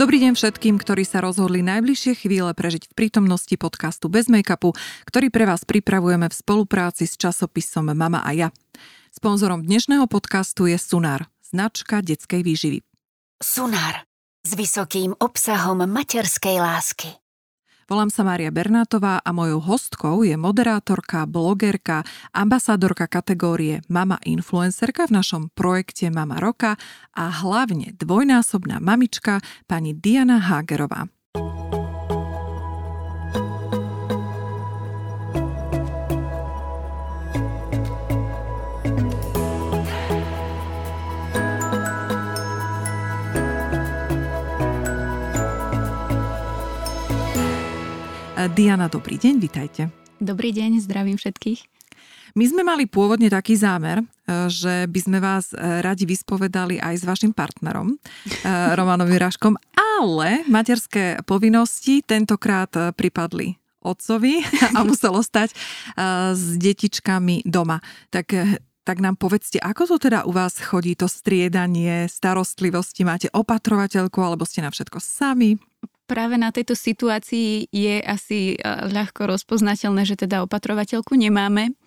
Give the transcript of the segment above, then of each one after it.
Dobrý deň všetkým, ktorí sa rozhodli najbližšie chvíle prežiť v prítomnosti podcastu Bez make-upu, ktorý pre vás pripravujeme v spolupráci s časopisom Mama a ja. Sponzorom dnešného podcastu je Sunár, značka detskej výživy. Sunár s vysokým obsahom materskej lásky. Volám sa Mária Bernátová a mojou hostkou je moderátorka, blogerka, ambasádorka kategórie Mama Influencerka v našom projekte Mama Roka a hlavne dvojnásobná mamička pani Diana Hagerová. Diana, dobrý deň, vitajte. Dobrý deň, zdravím všetkých. My sme mali pôvodne taký zámer, e, že by sme vás e, radi vyspovedali aj s vašim partnerom, e, Romanom Vyrážkom, ale materské povinnosti tentokrát pripadli otcovi a muselo stať s detičkami doma. Tak tak nám povedzte, ako to teda u vás chodí, to striedanie starostlivosti? Máte opatrovateľku alebo ste na všetko sami? Práve na tejto situácii je asi ľahko rozpoznateľné, že teda opatrovateľku nemáme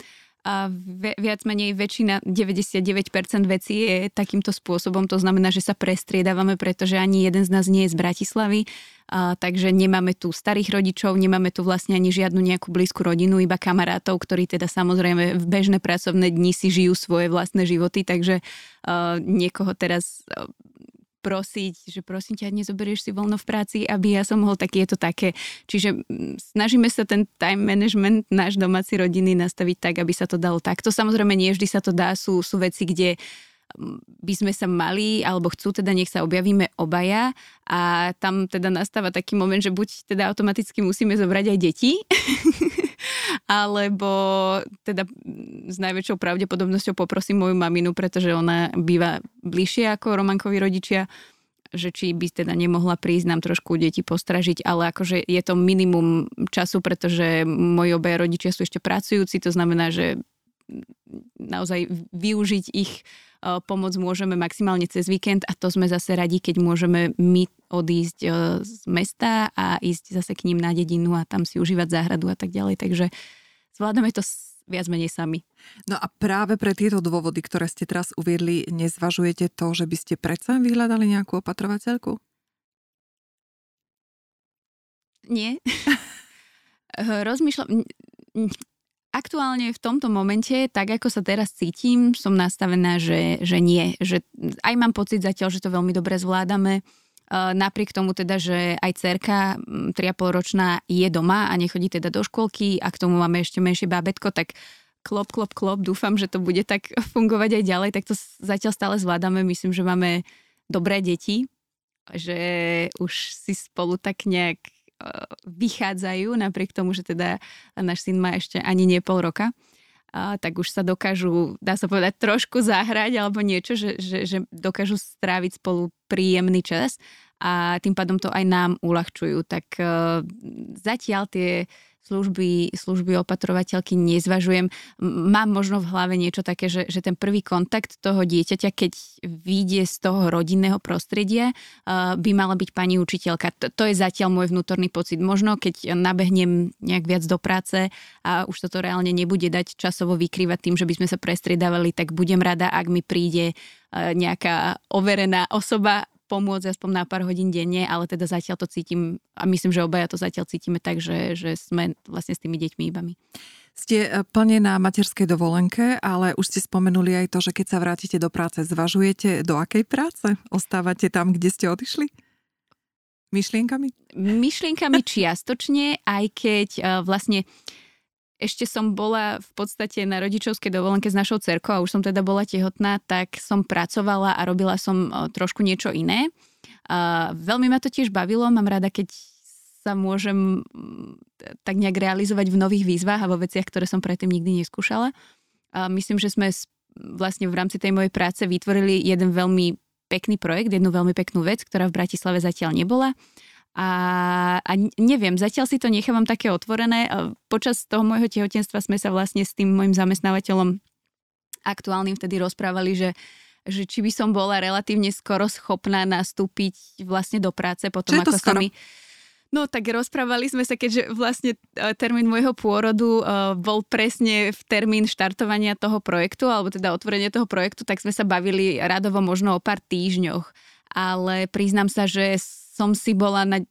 a viac menej väčšina, 99% vecí je takýmto spôsobom, to znamená, že sa prestriedávame, pretože ani jeden z nás nie je z Bratislavy, a, takže nemáme tu starých rodičov, nemáme tu vlastne ani žiadnu nejakú blízku rodinu, iba kamarátov, ktorí teda samozrejme v bežné pracovné dni si žijú svoje vlastné životy, takže a, niekoho teraz prosiť, že prosím ťa, nezoberieš si voľno v práci, aby ja som mohol taký, je to také. Čiže snažíme sa ten time management náš domáci rodiny nastaviť tak, aby sa to dalo takto. Samozrejme, nie vždy sa to dá, sú, sú veci, kde by sme sa mali, alebo chcú teda, nech sa objavíme obaja a tam teda nastáva taký moment, že buď teda automaticky musíme zobrať aj deti, alebo teda s najväčšou pravdepodobnosťou poprosím moju maminu, pretože ona býva bližšie ako Romankovi rodičia, že či by teda nemohla prísť nám trošku deti postražiť, ale akože je to minimum času, pretože moji obaja rodičia sú ešte pracujúci, to znamená, že naozaj využiť ich e, pomoc môžeme maximálne cez víkend a to sme zase radi, keď môžeme my odísť e, z mesta a ísť zase k ním na dedinu a tam si užívať záhradu a tak ďalej. Takže zvládame to viac menej sami. No a práve pre tieto dôvody, ktoré ste teraz uviedli, nezvažujete to, že by ste predsa vyhľadali nejakú opatrovateľku? Nie. Rozmýšľam, Aktuálne v tomto momente, tak ako sa teraz cítim, som nastavená, že, že nie. Že aj mám pocit zatiaľ, že to veľmi dobre zvládame. Napriek tomu teda, že aj cerka 3,5 ročná je doma a nechodí teda do škôlky a k tomu máme ešte menšie bábetko, tak klop, klop, klop, dúfam, že to bude tak fungovať aj ďalej, tak to zatiaľ stále zvládame. Myslím, že máme dobré deti, že už si spolu tak nejak vychádzajú, napriek tomu, že teda náš syn má ešte ani nie pol roka, a, tak už sa dokážu, dá sa povedať, trošku zahrať alebo niečo, že, že, že dokážu stráviť spolu príjemný čas a tým pádom to aj nám uľahčujú. Tak uh, zatiaľ tie služby, služby opatrovateľky nezvažujem. Mám možno v hlave niečo také, že, že ten prvý kontakt toho dieťaťa, keď vyjde z toho rodinného prostredia, by mala byť pani učiteľka. To, to je zatiaľ môj vnútorný pocit. Možno keď nabehnem nejak viac do práce a už toto reálne nebude dať časovo vykrývať tým, že by sme sa prestriedávali, tak budem rada, ak mi príde nejaká overená osoba pomôcť aspoň na pár hodín denne, ale teda zatiaľ to cítim a myslím, že obaja to zatiaľ cítime tak, že, že sme vlastne s tými deťmi iba my. Ste e, plne na materskej dovolenke, ale už ste spomenuli aj to, že keď sa vrátite do práce, zvažujete do akej práce? Ostávate tam, kde ste odišli? Myšlienkami? Myšlienkami čiastočne, aj keď uh, vlastne ešte som bola v podstate na rodičovskej dovolenke s našou cerkou a už som teda bola tehotná, tak som pracovala a robila som trošku niečo iné. A veľmi ma to tiež bavilo, mám rada, keď sa môžem tak nejak realizovať v nových výzvach a vo veciach, ktoré som predtým nikdy neskúšala. A myslím, že sme vlastne v rámci tej mojej práce vytvorili jeden veľmi pekný projekt, jednu veľmi peknú vec, ktorá v Bratislave zatiaľ nebola. A, a neviem, zatiaľ si to nechávam také otvorené. Počas toho môjho tehotenstva sme sa vlastne s tým môjim zamestnávateľom aktuálnym vtedy rozprávali, že že či by som bola relatívne skoro schopná nastúpiť vlastne do práce potom, ako sa mi... No tak rozprávali sme sa, keďže vlastne e, termín môjho pôrodu uh, bol presne v termín štartovania toho projektu, alebo teda otvorenie toho projektu, tak sme sa bavili radovo možno o pár týždňoch. Ale priznám sa, že som si bola na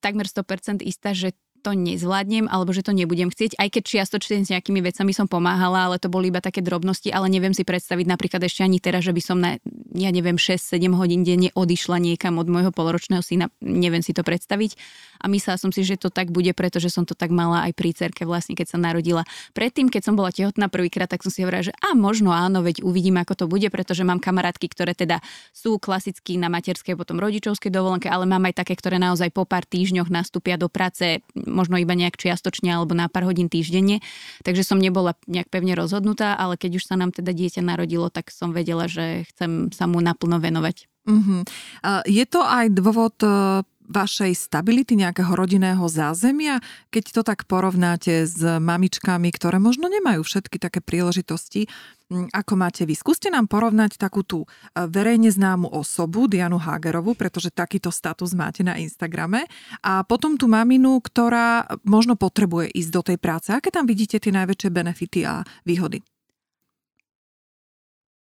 takmer 100% istá, že to nezvládnem alebo že to nebudem chcieť, aj keď čiastočne s nejakými vecami som pomáhala, ale to boli iba také drobnosti, ale neviem si predstaviť napríklad ešte ani teraz, že by som na, ja neviem, 6-7 hodín denne odišla niekam od môjho poloročného syna, neviem si to predstaviť a myslela som si, že to tak bude, pretože som to tak mala aj pri cerke vlastne, keď sa narodila. Predtým, keď som bola tehotná prvýkrát, tak som si hovorila, že a možno áno, veď uvidím, ako to bude, pretože mám kamarátky, ktoré teda sú klasicky na materskej, potom rodičovskej dovolenke, ale mám aj také, ktoré naozaj po pár týždňoch nastúpia do práce možno iba nejak čiastočne alebo na pár hodín týždenne. Takže som nebola nejak pevne rozhodnutá, ale keď už sa nám teda dieťa narodilo, tak som vedela, že chcem sa mu naplno venovať. Uh-huh. Je to aj dôvod vašej stability, nejakého rodinného zázemia, keď to tak porovnáte s mamičkami, ktoré možno nemajú všetky také príležitosti, ako máte vy. Skúste nám porovnať takú tú e, verejne známu osobu, Dianu Hagerovu, pretože takýto status máte na Instagrame, a potom tú maminu, ktorá možno potrebuje ísť do tej práce. Aké tam vidíte tie najväčšie benefity a výhody?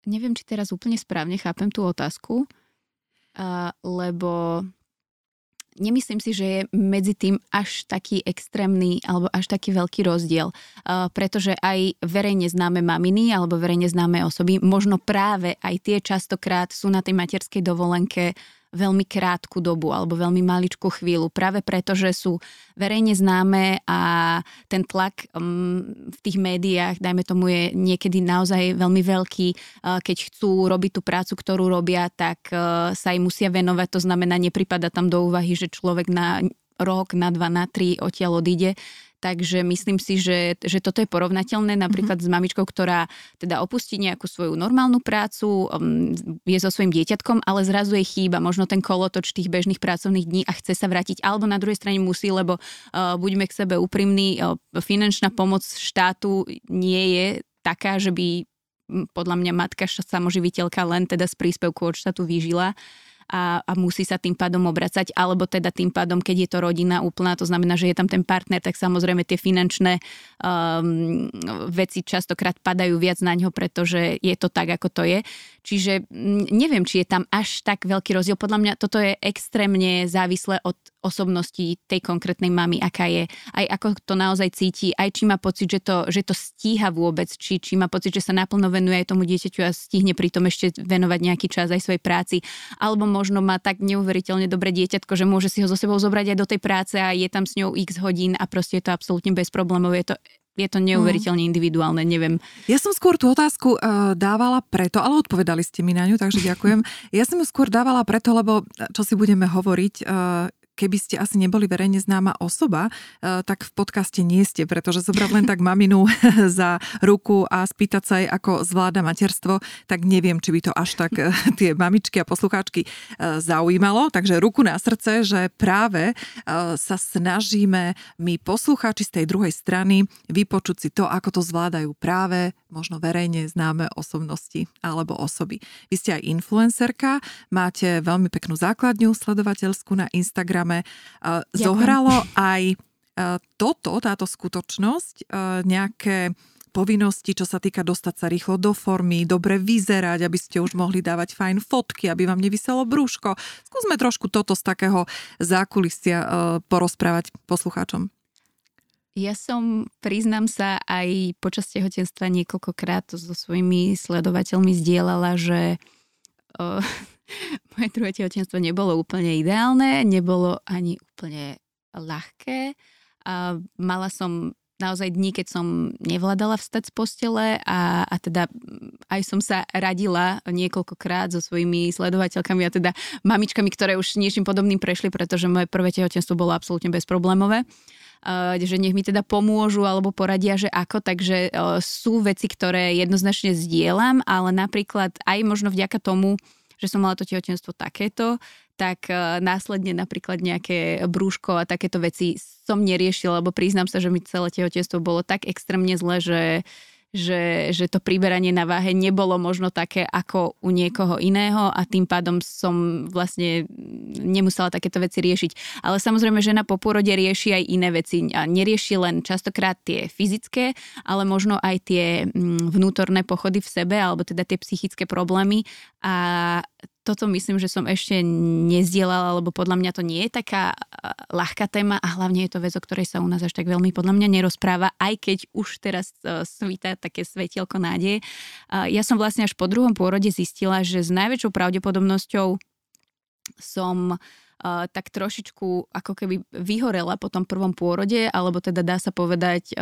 Neviem, či teraz úplne správne chápem tú otázku, lebo nemyslím si, že je medzi tým až taký extrémny alebo až taký veľký rozdiel, uh, pretože aj verejne známe maminy alebo verejne známe osoby, možno práve aj tie častokrát sú na tej materskej dovolenke veľmi krátku dobu alebo veľmi maličkú chvíľu, práve preto, že sú verejne známe a ten tlak um, v tých médiách, dajme tomu, je niekedy naozaj veľmi veľký. Uh, keď chcú robiť tú prácu, ktorú robia, tak uh, sa im musia venovať. To znamená, nepripada tam do úvahy, že človek na rok, na dva, na tri odtiaľ odíde. Takže myslím si, že, že toto je porovnateľné napríklad mm-hmm. s mamičkou, ktorá teda opustí nejakú svoju normálnu prácu, um, je so svojím dieťatkom, ale zrazu jej chýba možno ten kolotoč tých bežných pracovných dní a chce sa vrátiť. Alebo na druhej strane musí, lebo uh, buďme k sebe úprimní, uh, finančná pomoc štátu nie je taká, že by podľa mňa matka samoživiteľka len teda z príspevku od štátu vyžila a, a musí sa tým pádom obracať, alebo teda tým pádom, keď je to rodina úplná, to znamená, že je tam ten partner, tak samozrejme tie finančné um, veci častokrát padajú viac na ňo, pretože je to tak, ako to je. Čiže neviem, či je tam až tak veľký rozdiel. Podľa mňa toto je extrémne závislé od osobnosti tej konkrétnej mamy, aká je, aj ako to naozaj cíti, aj či má pocit, že to, že to stíha vôbec, či, či má pocit, že sa naplno venuje aj tomu dieťaťu a stihne pritom ešte venovať nejaký čas aj svojej práci, alebo možno má tak neuveriteľne dobré dieťatko, že môže si ho so sebou zobrať aj do tej práce a je tam s ňou x hodín a proste je to absolútne bez problémov, je to je to neuveriteľne individuálne, neviem. Ja som skôr tú otázku uh, dávala preto, ale odpovedali ste mi na ňu, takže ďakujem. Ja som ju skôr dávala preto, lebo čo si budeme hovoriť, uh, keby ste asi neboli verejne známa osoba, eh, tak v podcaste nie ste, pretože zobrať len tak maminu za ruku a spýtať sa jej, ako zvláda materstvo, tak neviem, či by to až tak eh, tie mamičky a poslucháčky eh, zaujímalo. Takže ruku na srdce, že práve sa snažíme my poslucháči z tej druhej strany vypočuť si to, ako to zvládajú práve možno verejne známe osobnosti alebo osoby. Vy ste aj influencerka, máte veľmi peknú základňu sledovateľskú na Instagrame, Instagrame. Ďakujem. Zohralo aj toto, táto skutočnosť, nejaké povinnosti, čo sa týka dostať sa rýchlo do formy, dobre vyzerať, aby ste už mohli dávať fajn fotky, aby vám nevyselo brúško. Skúsme trošku toto z takého zákulisia porozprávať poslucháčom. Ja som, priznám sa, aj počas tehotenstva niekoľkokrát so svojimi sledovateľmi zdieľala, že uh, moje druhé tehotenstvo nebolo úplne ideálne, nebolo ani úplne ľahké. A mala som naozaj dní, keď som nevládala vstať z postele a, a teda aj som sa radila niekoľkokrát so svojimi sledovateľkami a teda mamičkami, ktoré už niečím podobným prešli, pretože moje prvé tehotenstvo bolo absolútne bezproblémové. Že nech mi teda pomôžu alebo poradia, že ako, takže sú veci, ktoré jednoznačne zdieľam, ale napríklad aj možno vďaka tomu, že som mala to tehotenstvo takéto, tak e, následne napríklad nejaké brúško a takéto veci som neriešila, lebo priznám sa, že mi celé tehotenstvo bolo tak extrémne zle, že že, že to priberanie na váhe nebolo možno také ako u niekoho iného a tým pádom som vlastne nemusela takéto veci riešiť. Ale samozrejme, žena po pôrode rieši aj iné veci. A nerieši len častokrát tie fyzické, ale možno aj tie mm, vnútorné pochody v sebe, alebo teda tie psychické problémy. A toto myslím, že som ešte nezdielala, lebo podľa mňa to nie je taká ľahká téma a hlavne je to vec, o ktorej sa u nás až tak veľmi podľa mňa nerozpráva, aj keď už teraz uh, svítá také svetielko nádeje. Ja som vlastne až po druhom pôrode zistila, že s najväčšou pravdepodobnosťou som Uh, tak trošičku ako keby vyhorela po tom prvom pôrode, alebo teda dá sa povedať,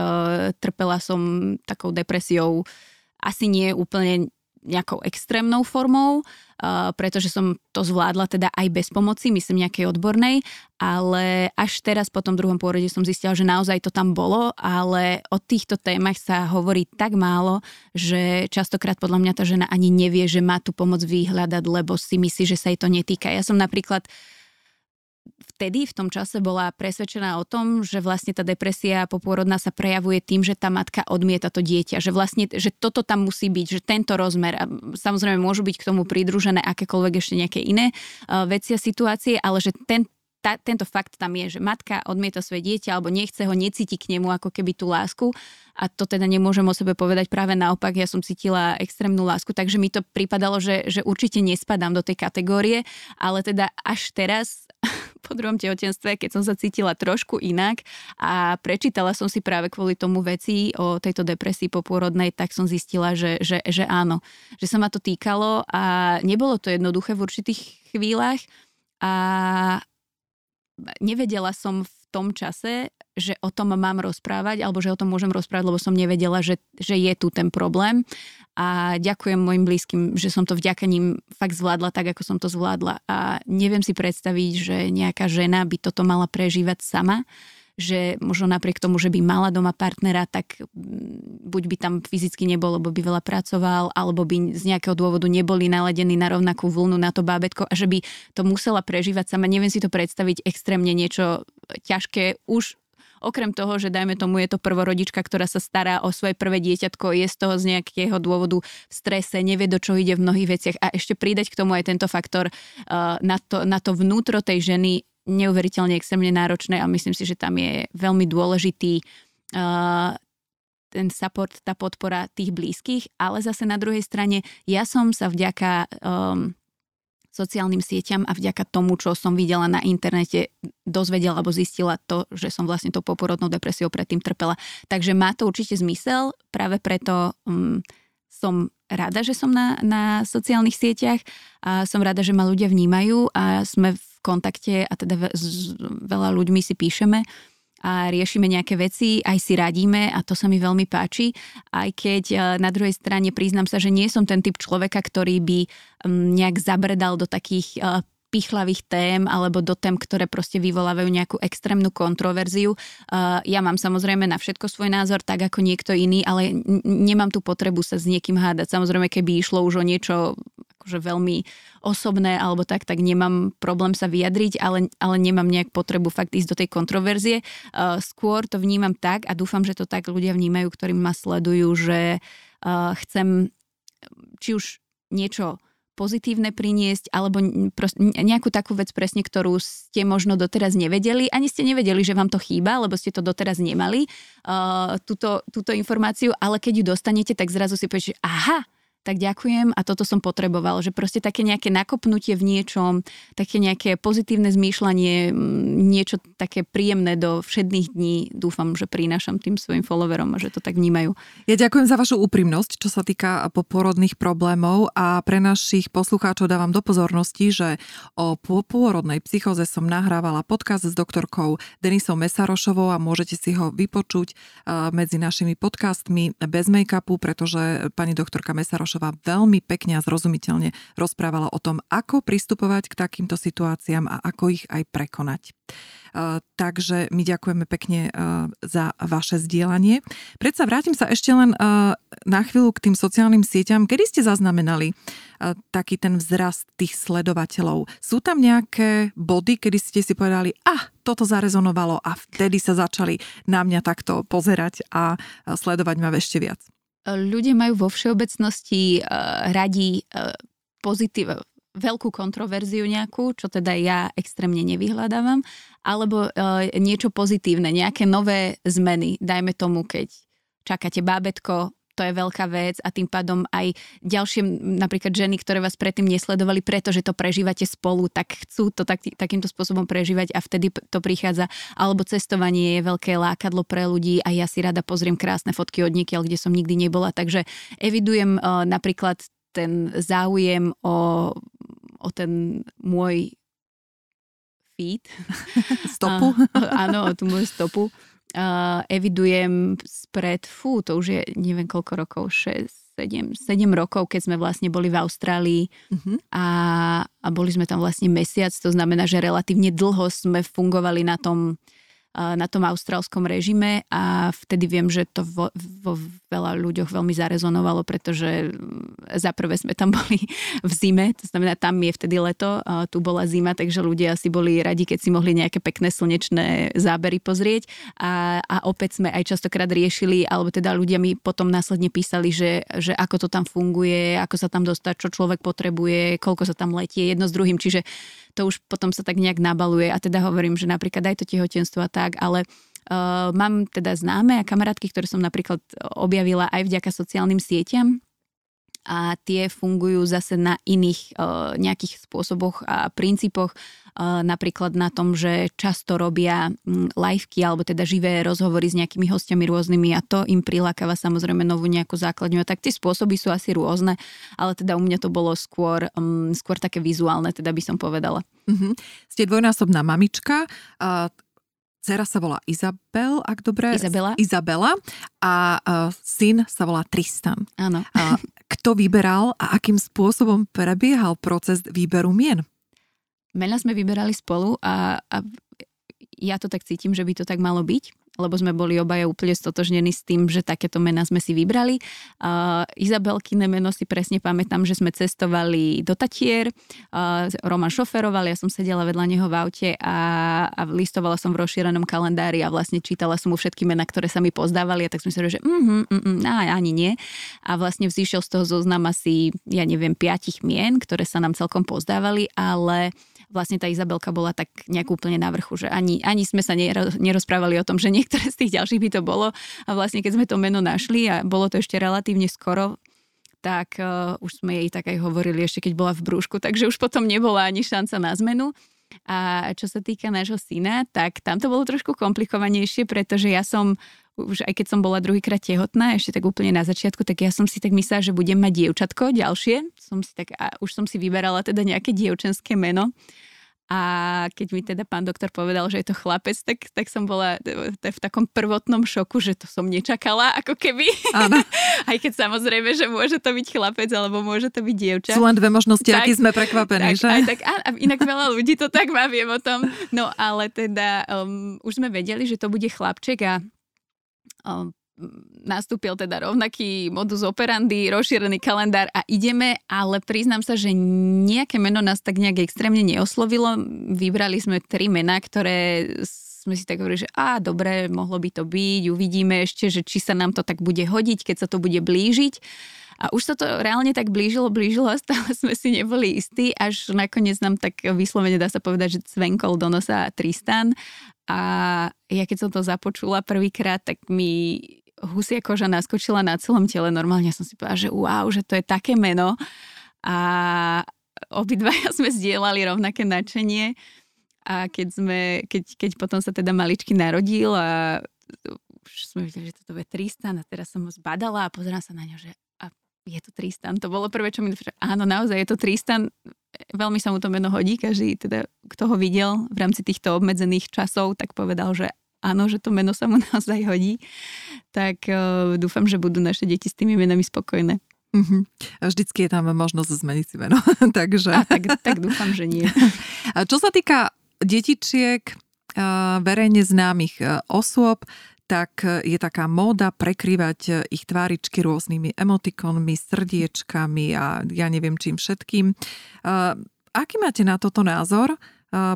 trpela som takou depresiou asi nie úplne nejakou extrémnou formou, uh, pretože som to zvládla teda aj bez pomoci, myslím nejakej odbornej, ale až teraz po tom druhom pôrode som zistila, že naozaj to tam bolo, ale o týchto témach sa hovorí tak málo, že častokrát podľa mňa tá žena ani nevie, že má tu pomoc vyhľadať, lebo si myslí, že sa jej to netýka. Ja som napríklad uh, vtedy v tom čase bola presvedčená o tom, že vlastne tá depresia popôrodná sa prejavuje tým, že tá matka odmieta to dieťa, že vlastne, že toto tam musí byť, že tento rozmer, a samozrejme môžu byť k tomu pridružené akékoľvek ešte nejaké iné uh, veci a situácie, ale že ten, tá, tento fakt tam je, že matka odmieta svoje dieťa alebo nechce ho, necíti k nemu ako keby tú lásku. A to teda nemôžem o sebe povedať práve naopak, ja som cítila extrémnu lásku, takže mi to pripadalo, že, že určite nespadám do tej kategórie, ale teda až teraz po druhom tehotenstve, keď som sa cítila trošku inak a prečítala som si práve kvôli tomu veci o tejto depresii popôrodnej, tak som zistila, že, že, že áno, že sa ma to týkalo a nebolo to jednoduché v určitých chvíľach a nevedela som v tom čase, že o tom mám rozprávať, alebo že o tom môžem rozprávať, lebo som nevedela, že, že je tu ten problém. A ďakujem mojim blízkym, že som to vďaka ním fakt zvládla tak, ako som to zvládla. A neviem si predstaviť, že nejaká žena by toto mala prežívať sama že možno napriek tomu, že by mala doma partnera, tak mm, buď by tam fyzicky nebol, lebo by veľa pracoval, alebo by z nejakého dôvodu neboli naladení na rovnakú vlnu na to bábetko a že by to musela prežívať sama. Neviem si to predstaviť extrémne niečo ťažké už okrem toho, že dajme tomu je to prvorodička, ktorá sa stará o svoje prvé dieťatko, je z toho z nejakého dôvodu v strese, nevie do čo ide v mnohých veciach. A ešte pridať k tomu aj tento faktor uh, na, to, na to vnútro tej ženy neuveriteľne extrémne náročné a myslím si, že tam je veľmi dôležitý uh, ten support, tá podpora tých blízkych, ale zase na druhej strane ja som sa vďaka um, sociálnym sieťam a vďaka tomu, čo som videla na internete, dozvedela alebo zistila to, že som vlastne tou poporodnou depresiou predtým trpela. Takže má to určite zmysel, práve preto um, som rada, že som na, na sociálnych sieťach a som rada, že ma ľudia vnímajú a sme v kontakte a teda s veľa ľuďmi si píšeme a riešime nejaké veci, aj si radíme a to sa mi veľmi páči, aj keď e, na druhej strane priznám sa, že nie som ten typ človeka, ktorý by nejak zabredal do takých e, pichlavých tém alebo do tém, ktoré proste vyvolávajú nejakú extrémnu kontroverziu. Uh, ja mám samozrejme na všetko svoj názor, tak ako niekto iný, ale nemám tu potrebu sa s niekým hádať. Samozrejme, keby išlo už o niečo akože veľmi osobné alebo tak, tak nemám problém sa vyjadriť, ale, ale nemám nejak potrebu fakt ísť do tej kontroverzie. Uh, skôr to vnímam tak a dúfam, že to tak ľudia vnímajú, ktorí ma sledujú, že uh, chcem či už niečo pozitívne priniesť, alebo nejakú takú vec presne, ktorú ste možno doteraz nevedeli. Ani ste nevedeli, že vám to chýba, lebo ste to doteraz nemali, uh, túto, túto informáciu, ale keď ju dostanete, tak zrazu si poviete, aha, tak ďakujem a toto som potreboval. Že proste také nejaké nakopnutie v niečom, také nejaké pozitívne zmýšľanie, niečo také príjemné do všedných dní. Dúfam, že prinášam tým svojim followerom a že to tak vnímajú. Ja ďakujem za vašu úprimnosť, čo sa týka poporodných problémov a pre našich poslucháčov dávam do pozornosti, že o pôrodnej psychoze som nahrávala podcast s doktorkou Denisou Mesarošovou a môžete si ho vypočuť medzi našimi podcastmi bez make-upu, pretože pani doktorka Mesarošová Milošová veľmi pekne a zrozumiteľne rozprávala o tom, ako pristupovať k takýmto situáciám a ako ich aj prekonať. Uh, takže my ďakujeme pekne uh, za vaše zdieľanie. Predsa vrátim sa ešte len uh, na chvíľu k tým sociálnym sieťam. Kedy ste zaznamenali taký ten vzrast tých sledovateľov? Sú tam nejaké body, kedy ste si povedali, ah, toto zarezonovalo a vtedy sa začali na mňa takto pozerať a sledovať ma ešte viac? Ľudia majú vo všeobecnosti uh, radi uh, pozitív, veľkú kontroverziu nejakú, čo teda ja extrémne nevyhľadávam, alebo uh, niečo pozitívne, nejaké nové zmeny. Dajme tomu, keď čakáte bábetko, to je veľká vec a tým pádom aj ďalšie napríklad ženy, ktoré vás predtým nesledovali, pretože to prežívate spolu, tak chcú to tak, takýmto spôsobom prežívať a vtedy to prichádza. Alebo cestovanie je veľké lákadlo pre ľudí a ja si rada pozriem krásne fotky od niekiaľ, kde som nikdy nebola. Takže evidujem uh, napríklad ten záujem o, o ten môj feed. Stopu? A, áno, o tú moju stopu uh, evidujem spred, fú, to už je neviem koľko rokov, 6, 7, 7 rokov, keď sme vlastne boli v Austrálii uh-huh. a, a boli sme tam vlastne mesiac, to znamená, že relatívne dlho sme fungovali na tom na tom austrálskom režime a vtedy viem, že to vo, vo veľa ľuďoch veľmi zarezonovalo, pretože mm, za prvé sme tam boli v zime, to znamená tam je vtedy leto, tu bola zima, takže ľudia si boli radi, keď si mohli nejaké pekné slnečné zábery pozrieť. A, a opäť sme aj častokrát riešili, alebo teda ľudia mi potom následne písali, že, že ako to tam funguje, ako sa tam dostať, čo človek potrebuje, koľko sa tam letie jedno s druhým, čiže to už potom sa tak nejak nabaluje. A teda hovorím, že napríklad aj to tehotenstvo a tak, ale uh, mám teda známe a kamarátky, ktoré som napríklad objavila aj vďaka sociálnym sieťam, a tie fungujú zase na iných uh, nejakých spôsoboch a princípoch, uh, napríklad na tom, že často robia um, liveky alebo teda živé rozhovory s nejakými hostiami rôznymi a to im prilákava samozrejme novú nejakú základňu. Tak tie spôsoby sú asi rôzne, ale teda u mňa to bolo skôr, um, skôr také vizuálne, teda by som povedala. Uh-huh. Ste dvojnásobná mamička. Uh, Cera sa volá Izabel, ak dobre... Izabela. Izabela a uh, syn sa volá Tristan. Áno. Uh, kto vyberal a akým spôsobom prebiehal proces výberu mien? Mena sme vyberali spolu a, a ja to tak cítim, že by to tak malo byť lebo sme boli obaja úplne stotožnení s tým, že takéto mená sme si vybrali. Uh, Izabelkine meno si presne pamätám, že sme cestovali do Tatier, uh, Roman šoferoval, ja som sedela vedľa neho v aute a, a listovala som v rozšírenom kalendári a vlastne čítala som mu všetky mená, ktoré sa mi pozdávali a tak som si že mm, mm, mm, ani nie. A vlastne vzýšiel z toho zoznam asi, ja neviem, piatich mien, ktoré sa nám celkom pozdávali, ale vlastne tá Izabelka bola tak nejak úplne na vrchu, že ani, ani sme sa nerozprávali o tom, že niektoré z tých ďalších by to bolo a vlastne keď sme to meno našli a bolo to ešte relatívne skoro, tak uh, už sme jej tak aj hovorili ešte keď bola v brúšku, takže už potom nebola ani šanca na zmenu. A čo sa týka nášho syna, tak tam to bolo trošku komplikovanejšie, pretože ja som už aj keď som bola druhýkrát tehotná, ešte tak úplne na začiatku, tak ja som si tak myslela, že budem mať dievčatko ďalšie. Som si tak, a už som si vyberala teda nejaké dievčenské meno. A keď mi teda pán doktor povedal, že je to chlapec, tak, tak som bola v takom prvotnom šoku, že to som nečakala, ako keby. Áno. Aj keď samozrejme, že môže to byť chlapec, alebo môže to byť dievča. Sú len dve možnosti, tak, aký sme prekvapení, tak, že? Aj tak, a inak veľa ľudí to tak má, viem o tom. No ale teda um, už sme vedeli, že to bude chlapček a nastúpil teda rovnaký modus operandi, rozšírený kalendár a ideme, ale priznám sa, že nejaké meno nás tak nejak extrémne neoslovilo. Vybrali sme tri mená, ktoré sme si tak hovorili, že á, dobre, mohlo by to byť, uvidíme ešte, že či sa nám to tak bude hodiť, keď sa to bude blížiť. A už sa to reálne tak blížilo, blížilo stále sme si neboli istí, až nakoniec nám tak vyslovene dá sa povedať, že cvenkol do nosa Tristan a ja keď som to započula prvýkrát, tak mi husia koža naskočila na celom tele. Normálne som si povedala, že wow, že to je také meno. A obidvaja sme zdieľali rovnaké nadšenie. A keď, sme, keď, keď potom sa teda maličky narodil a už sme videli, že toto je Tristan a teraz som ho zbadala a pozerám sa na ňo, že je to Tristan. To bolo prvé, čo mi áno, naozaj je to Tristan veľmi sa mu to meno hodí, každý teda, kto ho videl v rámci týchto obmedzených časov, tak povedal, že áno, že to meno sa mu naozaj hodí. Tak uh, dúfam, že budú naše deti s tými menami spokojné. Uh-huh. Vždycky je tam možnosť zmeniť si meno. Takže... A tak, tak dúfam, že nie. A čo sa týka detičiek, uh, verejne známych uh, osôb, tak je taká móda prekrývať ich tváričky rôznymi emotikonmi, srdiečkami a ja neviem čím všetkým. Aký máte na toto názor?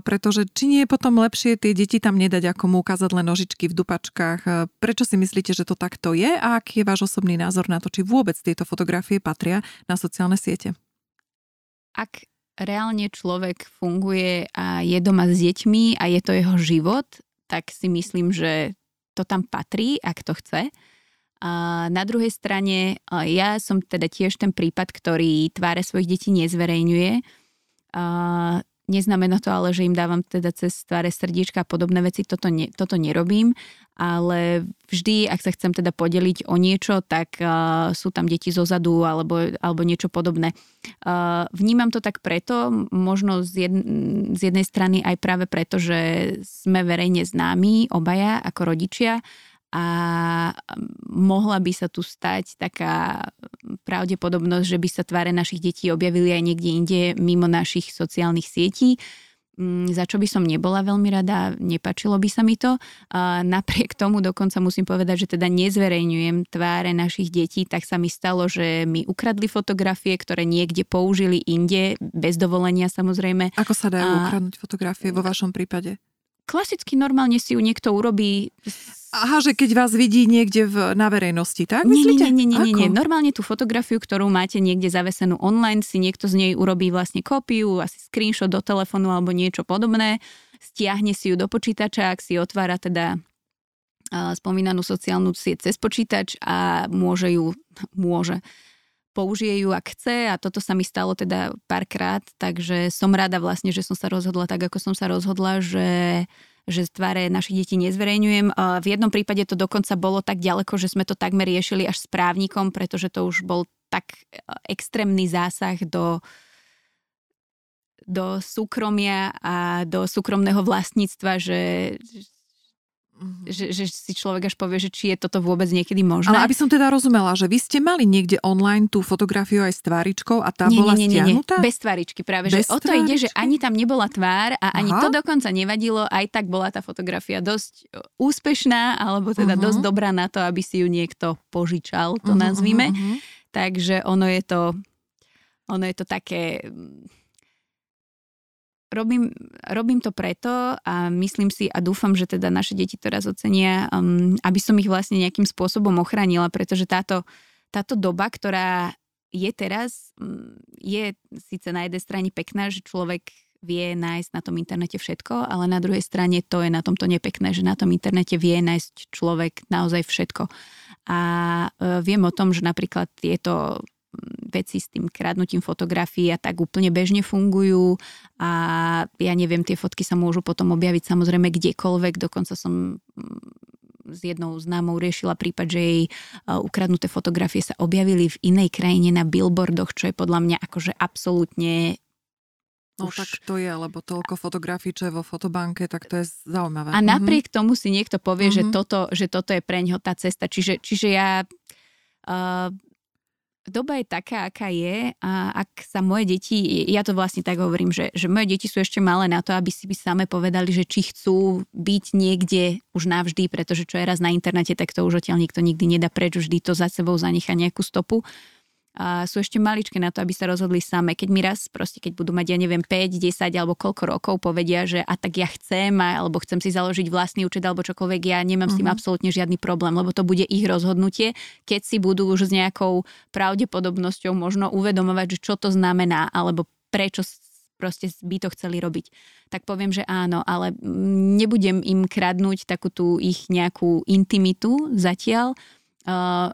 pretože či nie je potom lepšie tie deti tam nedať, ako mu ukázať len nožičky v dupačkách. Prečo si myslíte, že to takto je a aký je váš osobný názor na to, či vôbec tieto fotografie patria na sociálne siete? Ak reálne človek funguje a je doma s deťmi a je to jeho život, tak si myslím, že to tam patrí, ak to chce. A na druhej strane, ja som teda tiež ten prípad, ktorý tváre svojich detí nezverejňuje. A Neznamená to ale, že im dávam teda cez tváre srdiečka a podobné veci, toto, ne, toto nerobím, ale vždy, ak sa chcem teda podeliť o niečo, tak uh, sú tam deti zo zadu alebo, alebo niečo podobné. Uh, vnímam to tak preto, možno z, jed, z jednej strany aj práve preto, že sme verejne známi obaja ako rodičia, a mohla by sa tu stať taká pravdepodobnosť, že by sa tváre našich detí objavili aj niekde inde mimo našich sociálnych sietí mm, za čo by som nebola veľmi rada, nepačilo by sa mi to. A napriek tomu dokonca musím povedať, že teda nezverejňujem tváre našich detí, tak sa mi stalo, že mi ukradli fotografie, ktoré niekde použili inde, bez dovolenia samozrejme. Ako sa dajú a... ukradnúť fotografie vo vašom prípade? klasicky normálne si ju niekto urobí. Aha, že keď vás vidí niekde v, na verejnosti, tak nie, myslíte? Nie, nie, nie, nie, nie. Normálne tú fotografiu, ktorú máte niekde zavesenú online, si niekto z nej urobí vlastne kópiu, asi screenshot do telefónu alebo niečo podobné, stiahne si ju do počítača, ak si otvára teda spomínanú sociálnu sieť cez počítač a môže ju, môže, použije ju, ak chce a toto sa mi stalo teda párkrát, takže som rada vlastne, že som sa rozhodla tak, ako som sa rozhodla, že že tváre našich detí nezverejňujem. V jednom prípade to dokonca bolo tak ďaleko, že sme to takmer riešili až s právnikom, pretože to už bol tak e, extrémny zásah do, do súkromia a do súkromného vlastníctva, že Mm-hmm. Že, že si človek až povie, že či je toto vôbec niekedy možné. Ale aby som teda rozumela, že vy ste mali niekde online tú fotografiu aj s tváričkou a tá nie, bola nie, nie, nie, nie, bez tváričky práve. Bez že o to ide, že ani tam nebola tvár a ani Aha. to dokonca nevadilo, aj tak bola tá fotografia dosť e, úspešná, alebo teda uh-huh. dosť dobrá na to, aby si ju niekto požičal, to uh-huh, nazvime. Uh-huh. Takže ono je to ono je to také robím, robím to preto a myslím si a dúfam, že teda naše deti to raz ocenia, um, aby som ich vlastne nejakým spôsobom ochránila, pretože táto, táto doba, ktorá je teraz, um, je síce na jednej strane pekná, že človek vie nájsť na tom internete všetko, ale na druhej strane to je na tomto nepekné, že na tom internete vie nájsť človek naozaj všetko. A e, viem o tom, že napríklad tieto veci s tým kradnutím fotografií a tak úplne bežne fungujú a ja neviem, tie fotky sa môžu potom objaviť samozrejme kdekoľvek, dokonca som mm, s jednou známou riešila prípad, že jej ukradnuté fotografie sa objavili v inej krajine na billboardoch, čo je podľa mňa akože absolútne No už... tak to je, lebo toľko fotografií, čo je vo fotobanke, tak to je zaujímavé. A napriek mm-hmm. tomu si niekto povie, mm-hmm. že, toto, že toto je pre ňo tá cesta. Čiže, čiže ja uh, doba je taká, aká je a ak sa moje deti, ja to vlastne tak hovorím, že, že moje deti sú ešte malé na to, aby si by same povedali, že či chcú byť niekde už navždy, pretože čo je raz na internete, tak to už odtiaľ nikto nikdy nedá preč, vždy to za sebou zanechá nejakú stopu a sú ešte maličké na to, aby sa rozhodli same. Keď mi raz, proste keď budú mať, ja neviem, 5, 10 alebo koľko rokov povedia, že a tak ja chcem, alebo chcem si založiť vlastný účet alebo čokoľvek, ja nemám uh-huh. s tým mhm. absolútne žiadny problém, lebo to bude ich rozhodnutie, keď si budú už s nejakou pravdepodobnosťou možno uvedomovať, že čo to znamená, alebo prečo proste by to chceli robiť. Tak poviem, že áno, ale nebudem im kradnúť takú tú ich nejakú intimitu zatiaľ.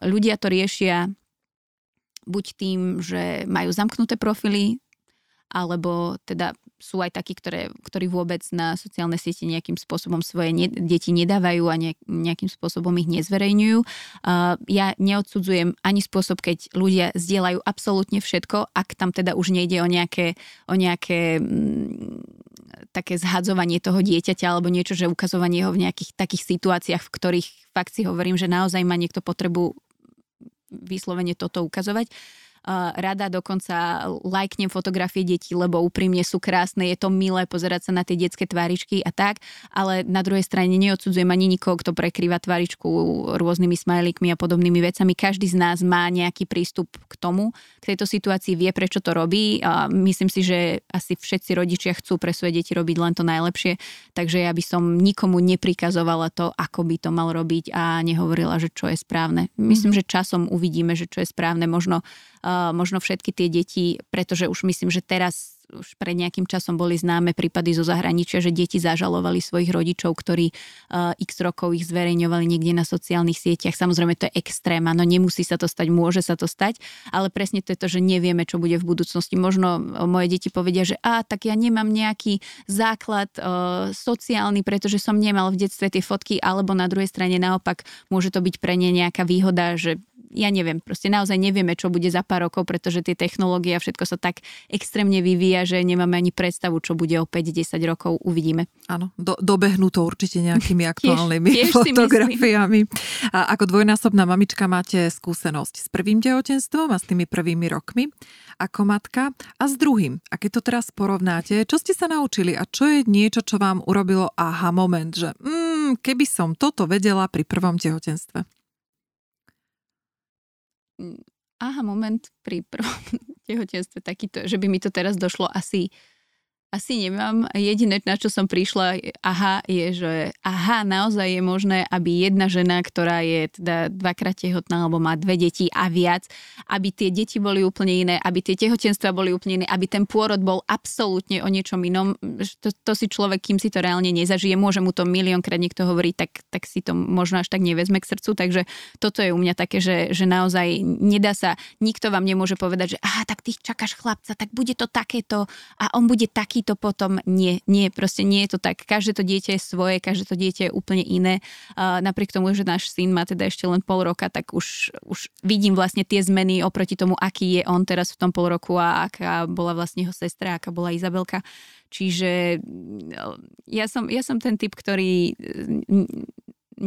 Ľudia to riešia buď tým, že majú zamknuté profily, alebo teda sú aj takí, ktoré, ktorí vôbec na sociálne siete nejakým spôsobom svoje ne, deti nedávajú a ne, nejakým spôsobom ich nezverejňujú. Uh, ja neodsudzujem ani spôsob, keď ľudia zdieľajú absolútne všetko, ak tam teda už nejde o nejaké, o nejaké m, mm, také zhadzovanie toho dieťaťa alebo niečo, že ukazovanie ho v nejakých takých situáciách, v ktorých fakt si hovorím, že naozaj má niekto potrebu vyslovene toto ukazovať. Rada dokonca lajknem fotografie detí, lebo úprimne sú krásne, je to milé pozerať sa na tie detské tváričky a tak, ale na druhej strane neodsudzujem ani nikoho, kto prekrýva tváričku rôznymi smajlíkmi a podobnými vecami. Každý z nás má nejaký prístup k tomu, k tejto situácii, vie, prečo to robí a myslím si, že asi všetci rodičia chcú pre svoje deti robiť len to najlepšie, takže ja by som nikomu neprikazovala to, ako by to mal robiť a nehovorila, že čo je správne. Myslím, mhm. že časom uvidíme, že čo je správne. Možno, možno všetky tie deti, pretože už myslím, že teraz už pred nejakým časom boli známe prípady zo zahraničia, že deti zažalovali svojich rodičov, ktorí uh, x rokov ich zverejňovali niekde na sociálnych sieťach. Samozrejme, to je extrém, no nemusí sa to stať, môže sa to stať, ale presne to je to, že nevieme, čo bude v budúcnosti. Možno moje deti povedia, že a tak ja nemám nejaký základ uh, sociálny, pretože som nemal v detstve tie fotky, alebo na druhej strane naopak môže to byť pre ne nejaká výhoda, že ja neviem, proste naozaj nevieme, čo bude za pár rokov, pretože tie technológie a všetko sa tak extrémne vyvíja, že nemáme ani predstavu, čo bude o 5-10 rokov, uvidíme. Áno, do, dobehnú to určite nejakými aktuálnymi tiež, tiež fotografiami. A ako dvojnásobná mamička máte skúsenosť s prvým tehotenstvom a s tými prvými rokmi ako matka a s druhým. A keď to teraz porovnáte, čo ste sa naučili a čo je niečo, čo vám urobilo aha moment, že mm, keby som toto vedela pri prvom tehotenstve? Aha, moment pri prvom tehotenstve takýto, že by mi to teraz došlo asi asi nemám. Jediné, na čo som prišla, aha, je, že aha, naozaj je možné, aby jedna žena, ktorá je teda dvakrát tehotná, alebo má dve deti a viac, aby tie deti boli úplne iné, aby tie tehotenstva boli úplne iné, aby ten pôrod bol absolútne o niečom inom. To, to si človek, kým si to reálne nezažije, môže mu to miliónkrát niekto hovoriť, tak, tak si to možno až tak nevezme k srdcu. Takže toto je u mňa také, že, že naozaj nedá sa, nikto vám nemôže povedať, že aha, tak ty čakáš chlapca, tak bude to takéto a on bude taký to potom nie, nie, proste nie je to tak. Každé to dieťa je svoje, každé to dieťa je úplne iné. A napriek tomu, že náš syn má teda ešte len pol roka, tak už, už vidím vlastne tie zmeny oproti tomu, aký je on teraz v tom pol roku a aká bola vlastne jeho sestra, aká bola Izabelka. Čiže ja som, ja som ten typ, ktorý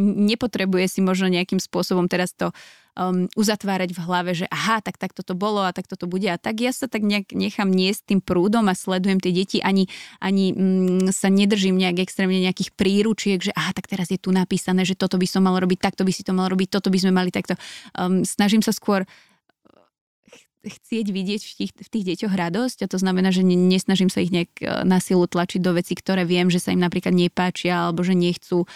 nepotrebuje si možno nejakým spôsobom teraz to um, uzatvárať v hlave, že aha, tak tak toto bolo a tak toto bude a tak ja sa tak nejak nechám niesť tým prúdom a sledujem tie deti, ani, ani mm, sa nedržím nejak extrémne nejakých príručiek, že aha, tak teraz je tu napísané, že toto by som mal robiť, takto by si to mal robiť, toto by sme mali takto. Um, snažím sa skôr chcieť vidieť v tých, v tých deťoch radosť a to znamená, že nesnažím sa ich nejak uh, na silu tlačiť do veci, ktoré viem, že sa im napríklad nepáčia alebo že nechcú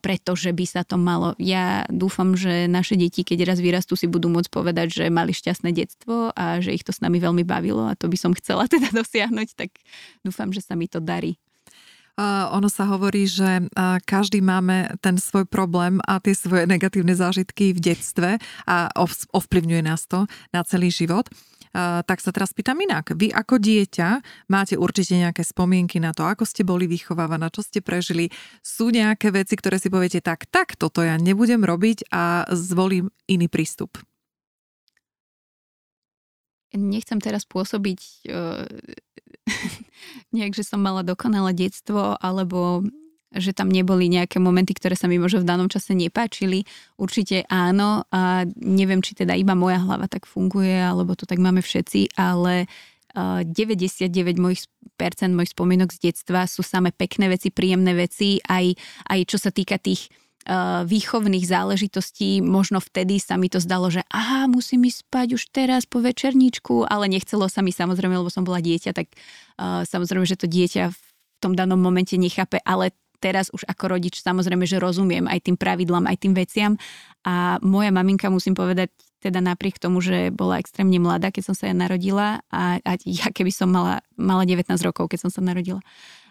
pretože by sa to malo. Ja dúfam, že naše deti, keď raz vyrastú, si budú môcť povedať, že mali šťastné detstvo a že ich to s nami veľmi bavilo a to by som chcela teda dosiahnuť, tak dúfam, že sa mi to darí. Uh, ono sa hovorí, že uh, každý máme ten svoj problém a tie svoje negatívne zážitky v detstve a ovplyvňuje nás to na celý život tak sa teraz pýtam inak. Vy ako dieťa máte určite nejaké spomienky na to, ako ste boli vychovávaná, čo ste prežili. Sú nejaké veci, ktoré si poviete tak, tak, toto ja nebudem robiť a zvolím iný prístup. Nechcem teraz pôsobiť uh, nejak, že som mala dokonalé detstvo, alebo že tam neboli nejaké momenty, ktoré sa mi možno v danom čase nepáčili. Určite áno a neviem, či teda iba moja hlava tak funguje, alebo to tak máme všetci, ale 99 mojich percent mojich spomienok z detstva sú samé pekné veci, príjemné veci, aj, aj čo sa týka tých výchovných záležitostí, možno vtedy sa mi to zdalo, že aha, musím ísť spať už teraz po večerníčku, ale nechcelo sa mi samozrejme, lebo som bola dieťa, tak uh, samozrejme, že to dieťa v tom danom momente nechápe, ale teraz už ako rodič samozrejme, že rozumiem aj tým pravidlám, aj tým veciam. A moja maminka, musím povedať, teda napriek tomu, že bola extrémne mladá, keď som sa ja narodila a, a ja keby som mala, mala 19 rokov, keď som sa narodila.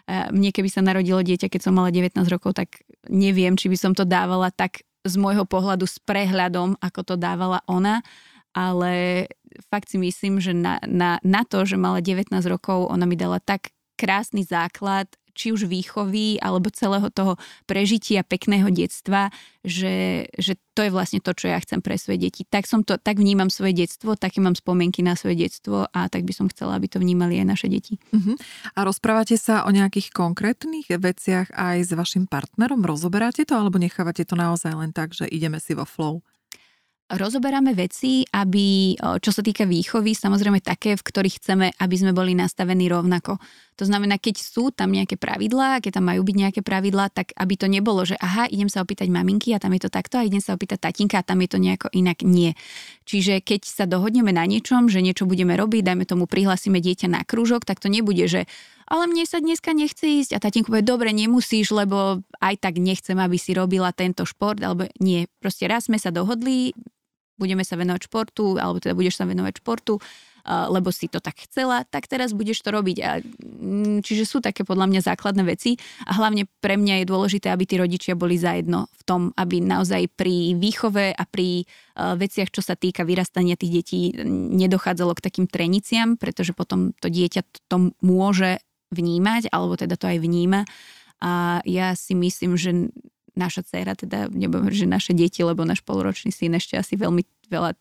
Mne keby sa narodilo dieťa, keď som mala 19 rokov, tak neviem, či by som to dávala tak z môjho pohľadu s prehľadom, ako to dávala ona, ale fakt si myslím, že na, na, na to, že mala 19 rokov, ona mi dala tak krásny základ či už výchovy alebo celého toho prežitia pekného detstva, že, že to je vlastne to, čo ja chcem pre svoje deti. Tak, som to, tak vnímam svoje detstvo, také mám spomienky na svoje detstvo a tak by som chcela, aby to vnímali aj naše deti. Uh-huh. A rozprávate sa o nejakých konkrétnych veciach aj s vašim partnerom? Rozoberáte to alebo nechávate to naozaj len tak, že ideme si vo flow? Rozoberáme veci, aby, čo sa týka výchovy, samozrejme také, v ktorých chceme, aby sme boli nastavení rovnako. To znamená, keď sú tam nejaké pravidlá, keď tam majú byť nejaké pravidlá, tak aby to nebolo, že aha, idem sa opýtať maminky a tam je to takto a idem sa opýtať tatinka a tam je to nejako inak. Nie. Čiže keď sa dohodneme na niečom, že niečo budeme robiť, dajme tomu prihlasíme dieťa na krúžok, tak to nebude, že ale mne sa dneska nechce ísť a tatínko povie, dobre, nemusíš, lebo aj tak nechcem, aby si robila tento šport, alebo nie. Proste raz sme sa dohodli, budeme sa venovať športu, alebo teda budeš sa venovať športu, lebo si to tak chcela, tak teraz budeš to robiť. A, mm, čiže sú také podľa mňa základné veci a hlavne pre mňa je dôležité, aby tí rodičia boli zajedno v tom, aby naozaj pri výchove a pri veciach, čo sa týka vyrastania tých detí, nedochádzalo k takým treniciam, pretože potom to dieťa to môže vnímať, alebo teda to aj vníma. A ja si myslím, že naša dcéra, teda nebudem že naše deti, lebo náš poloročný syn ešte asi veľmi veľa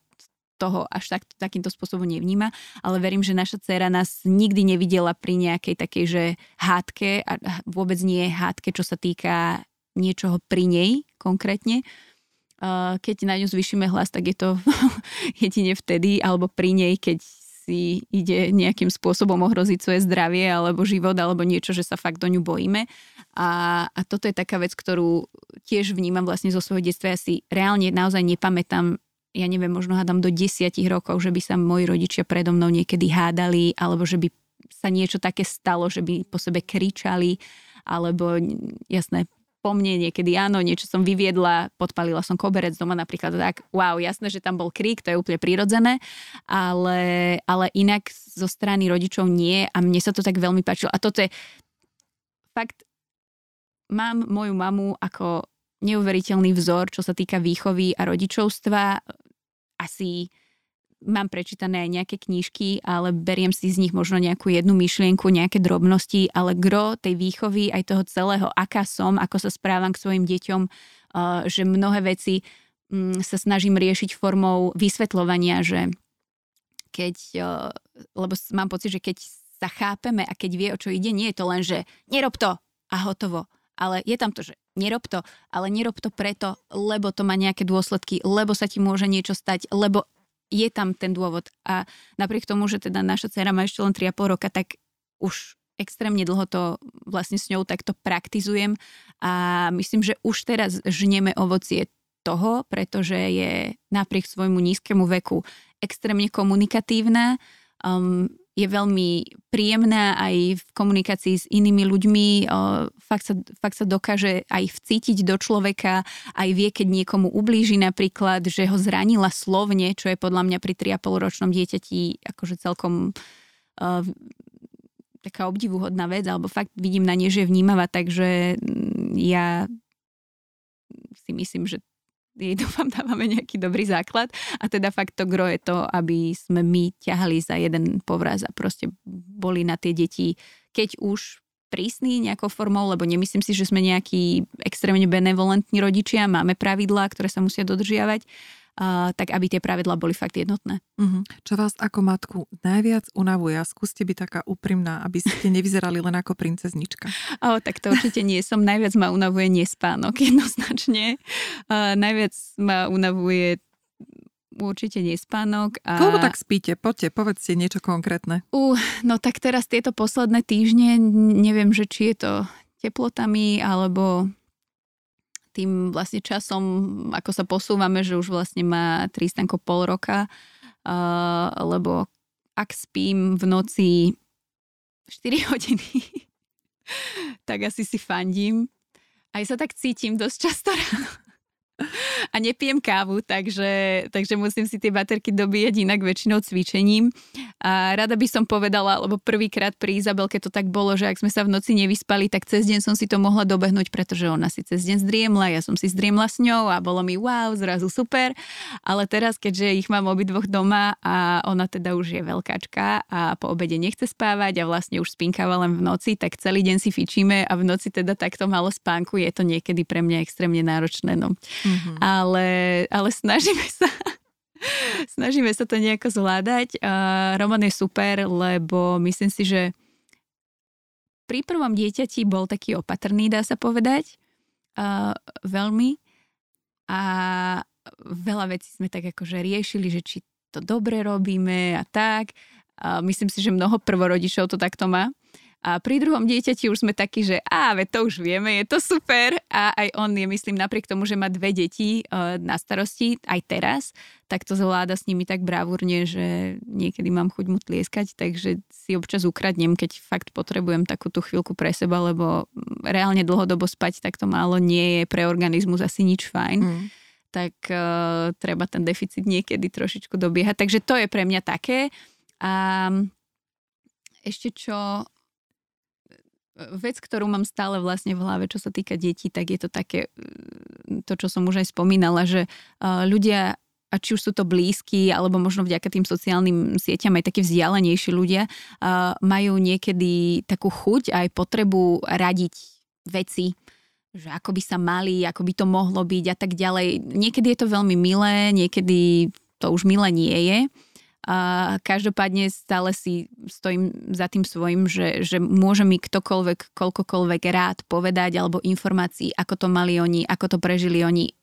toho až tak, takýmto spôsobom nevníma, ale verím, že naša dcéra nás nikdy nevidela pri nejakej takej, že hádke a vôbec nie je hádke, čo sa týka niečoho pri nej konkrétne. Keď na ňu zvyšíme hlas, tak je to jedine vtedy, alebo pri nej, keď si ide nejakým spôsobom ohroziť svoje zdravie alebo život alebo niečo, že sa fakt do ňu bojíme. A, a toto je taká vec, ktorú tiež vnímam vlastne zo svojho detstva. Ja si reálne naozaj nepamätám ja neviem, možno hádam do desiatich rokov, že by sa moji rodičia predo mnou niekedy hádali, alebo že by sa niečo také stalo, že by po sebe kričali, alebo jasné, po mne niekedy áno, niečo som vyviedla, podpalila som koberec doma napríklad tak, wow, jasné, že tam bol krík, to je úplne prirodzené, ale, ale inak zo strany rodičov nie a mne sa to tak veľmi páčilo. A toto je fakt, mám moju mamu ako neuveriteľný vzor, čo sa týka výchovy a rodičovstva. Asi mám prečítané aj nejaké knížky, ale beriem si z nich možno nejakú jednu myšlienku, nejaké drobnosti, ale gro tej výchovy aj toho celého, aká som, ako sa správam k svojim deťom, uh, že mnohé veci mm, sa snažím riešiť formou vysvetľovania, že keď, uh, lebo mám pocit, že keď sa chápeme a keď vie, o čo ide, nie je to len, že nerob to a hotovo. Ale je tam to, že nerob to, ale nerob to preto, lebo to má nejaké dôsledky, lebo sa ti môže niečo stať, lebo je tam ten dôvod. A napriek tomu, že teda naša dcera má ešte len 3,5 roka, tak už extrémne dlho to vlastne s ňou takto praktizujem a myslím, že už teraz žneme ovocie toho, pretože je napriek svojmu nízkemu veku extrémne komunikatívna. Um, je veľmi príjemná aj v komunikácii s inými ľuďmi. Fakt sa, fakt sa dokáže aj vcítiť do človeka, aj vie, keď niekomu ublíži napríklad, že ho zranila slovne, čo je podľa mňa pri 3,5 ročnom dieťati akože celkom taká obdivuhodná vec, alebo fakt vidím na nie, že je vnímavá, takže mm, ja si myslím, že jej dúfam dávame nejaký dobrý základ. A teda fakt to gro je to, aby sme my ťahali za jeden povraz a proste boli na tie deti, keď už prísny nejakou formou, lebo nemyslím si, že sme nejakí extrémne benevolentní rodičia, máme pravidlá, ktoré sa musia dodržiavať, tak aby tie pravidlá boli fakt jednotné. Uh-huh. Čo vás ako matku najviac unavuje? Skúste byť taká úprimná, aby ste nevyzerali len ako princeznička. O, tak to určite nie som. Najviac ma unavuje nespánok jednoznačne. Uh, najviac ma unavuje určite nespánok. A... Koľko tak spíte? Poďte, povedzte niečo konkrétne. Uh, no tak teraz tieto posledné týždne, neviem, že či je to teplotami, alebo tým vlastne časom, ako sa posúvame, že už vlastne má Tristanko pol roka, uh, lebo ak spím v noci 4 hodiny, tak asi si fandím. Aj sa tak cítim dosť často ráno a nepijem kávu, takže, takže musím si tie baterky dobíjať inak väčšinou cvičením. A rada by som povedala, lebo prvýkrát pri Izabelke to tak bolo, že ak sme sa v noci nevyspali, tak cez deň som si to mohla dobehnúť, pretože ona si cez deň zdriemla, ja som si zdriemla s ňou a bolo mi wow, zrazu super. Ale teraz, keďže ich mám obidvoch doma a ona teda už je veľkáčka a po obede nechce spávať a vlastne už spinkáva len v noci, tak celý deň si fičíme a v noci teda takto malo spánku, je to niekedy pre mňa extrémne náročné. No. Mm-hmm. Ale, ale snažíme sa snažíme sa to nejako zvládať. Uh, Roman je super, lebo myslím si, že pri prvom dieťati bol taký opatrný, dá sa povedať. Uh, veľmi. A veľa vecí sme tak akože riešili, že či to dobre robíme a tak. A myslím si, že mnoho prvorodičov to takto má. A pri druhom dieťati už sme takí, že á, ve to už vieme, je to super. A aj on je, myslím, napriek tomu, že má dve deti uh, na starosti, aj teraz, tak to zvláda s nimi tak bravúrne, že niekedy mám chuť mu tlieskať, takže si občas ukradnem, keď fakt potrebujem takú tú chvíľku pre seba, lebo reálne dlhodobo spať takto málo nie je pre organizmus asi nič fajn. Mm tak uh, treba ten deficit niekedy trošičku dobiehať. Takže to je pre mňa také. A ešte čo vec, ktorú mám stále vlastne v hlave, čo sa týka detí, tak je to také, to, čo som už aj spomínala, že ľudia a či už sú to blízki, alebo možno vďaka tým sociálnym sieťam aj takí vzdialenejší ľudia, majú niekedy takú chuť aj potrebu radiť veci, že ako by sa mali, ako by to mohlo byť a tak ďalej. Niekedy je to veľmi milé, niekedy to už milé nie je. A každopádne stále si stojím za tým svojim, že, že môže mi ktokoľvek, koľkokoľvek rád povedať alebo informácií, ako to mali oni, ako to prežili oni,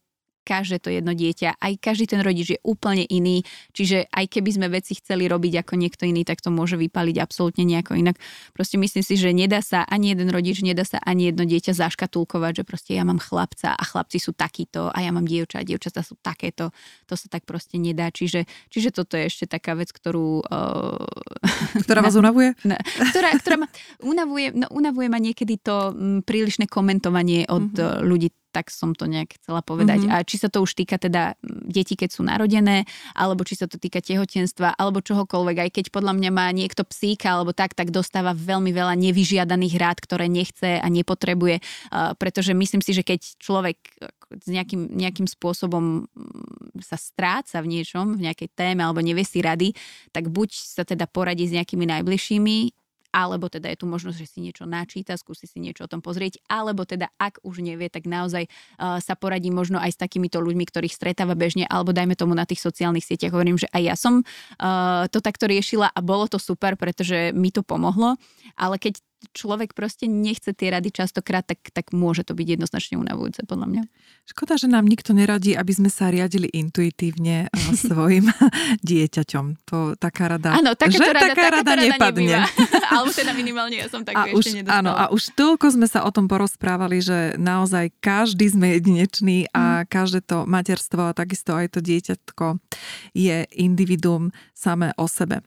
každé to jedno dieťa, aj každý ten rodič je úplne iný, čiže aj keby sme veci chceli robiť ako niekto iný, tak to môže vypaliť absolútne nejako inak. Proste myslím si, že nedá sa ani jeden rodič, nedá sa ani jedno dieťa zaškatulkovať, že proste ja mám chlapca a chlapci sú takíto a ja mám dievča a dievčatá sú takéto. To sa tak proste nedá. Čiže, čiže toto je ešte taká vec, ktorú... Uh, ktorá vás unavuje? Na, ktorá, ktorá ma unavuje, no, unavuje ma niekedy to m, prílišné komentovanie od mm-hmm. ľudí tak som to nejak chcela povedať. Mm-hmm. A či sa to už týka teda detí, keď sú narodené, alebo či sa to týka tehotenstva, alebo čohokoľvek. Aj keď podľa mňa má niekto psíka alebo tak, tak dostáva veľmi veľa nevyžiadaných rád, ktoré nechce a nepotrebuje. Uh, pretože myslím si, že keď človek s nejakým, nejakým spôsobom sa stráca v niečom, v nejakej téme alebo nevie si rady, tak buď sa teda poradí s nejakými najbližšími, alebo teda je tu možnosť, že si niečo načíta, skúsi si niečo o tom pozrieť, alebo teda ak už nevie, tak naozaj uh, sa poradí možno aj s takýmito ľuďmi, ktorých stretáva bežne, alebo dajme tomu na tých sociálnych sieťach. Hovorím, že aj ja som uh, to takto riešila a bolo to super, pretože mi to pomohlo, ale keď človek proste nechce tie rady častokrát, tak, tak môže to byť jednoznačne unavujúce podľa mňa. Škoda, že nám nikto neradí, aby sme sa riadili intuitívne svojim dieťaťom. To taká rada, Áno, že rada, taká rada, rada nepadne. Alebo teda minimálne ja som tak a už, ešte nedostala. Áno, a už toľko sme sa o tom porozprávali, že naozaj každý sme jedinečný a mm. každé to materstvo a takisto aj to dieťatko je individuum samé o sebe.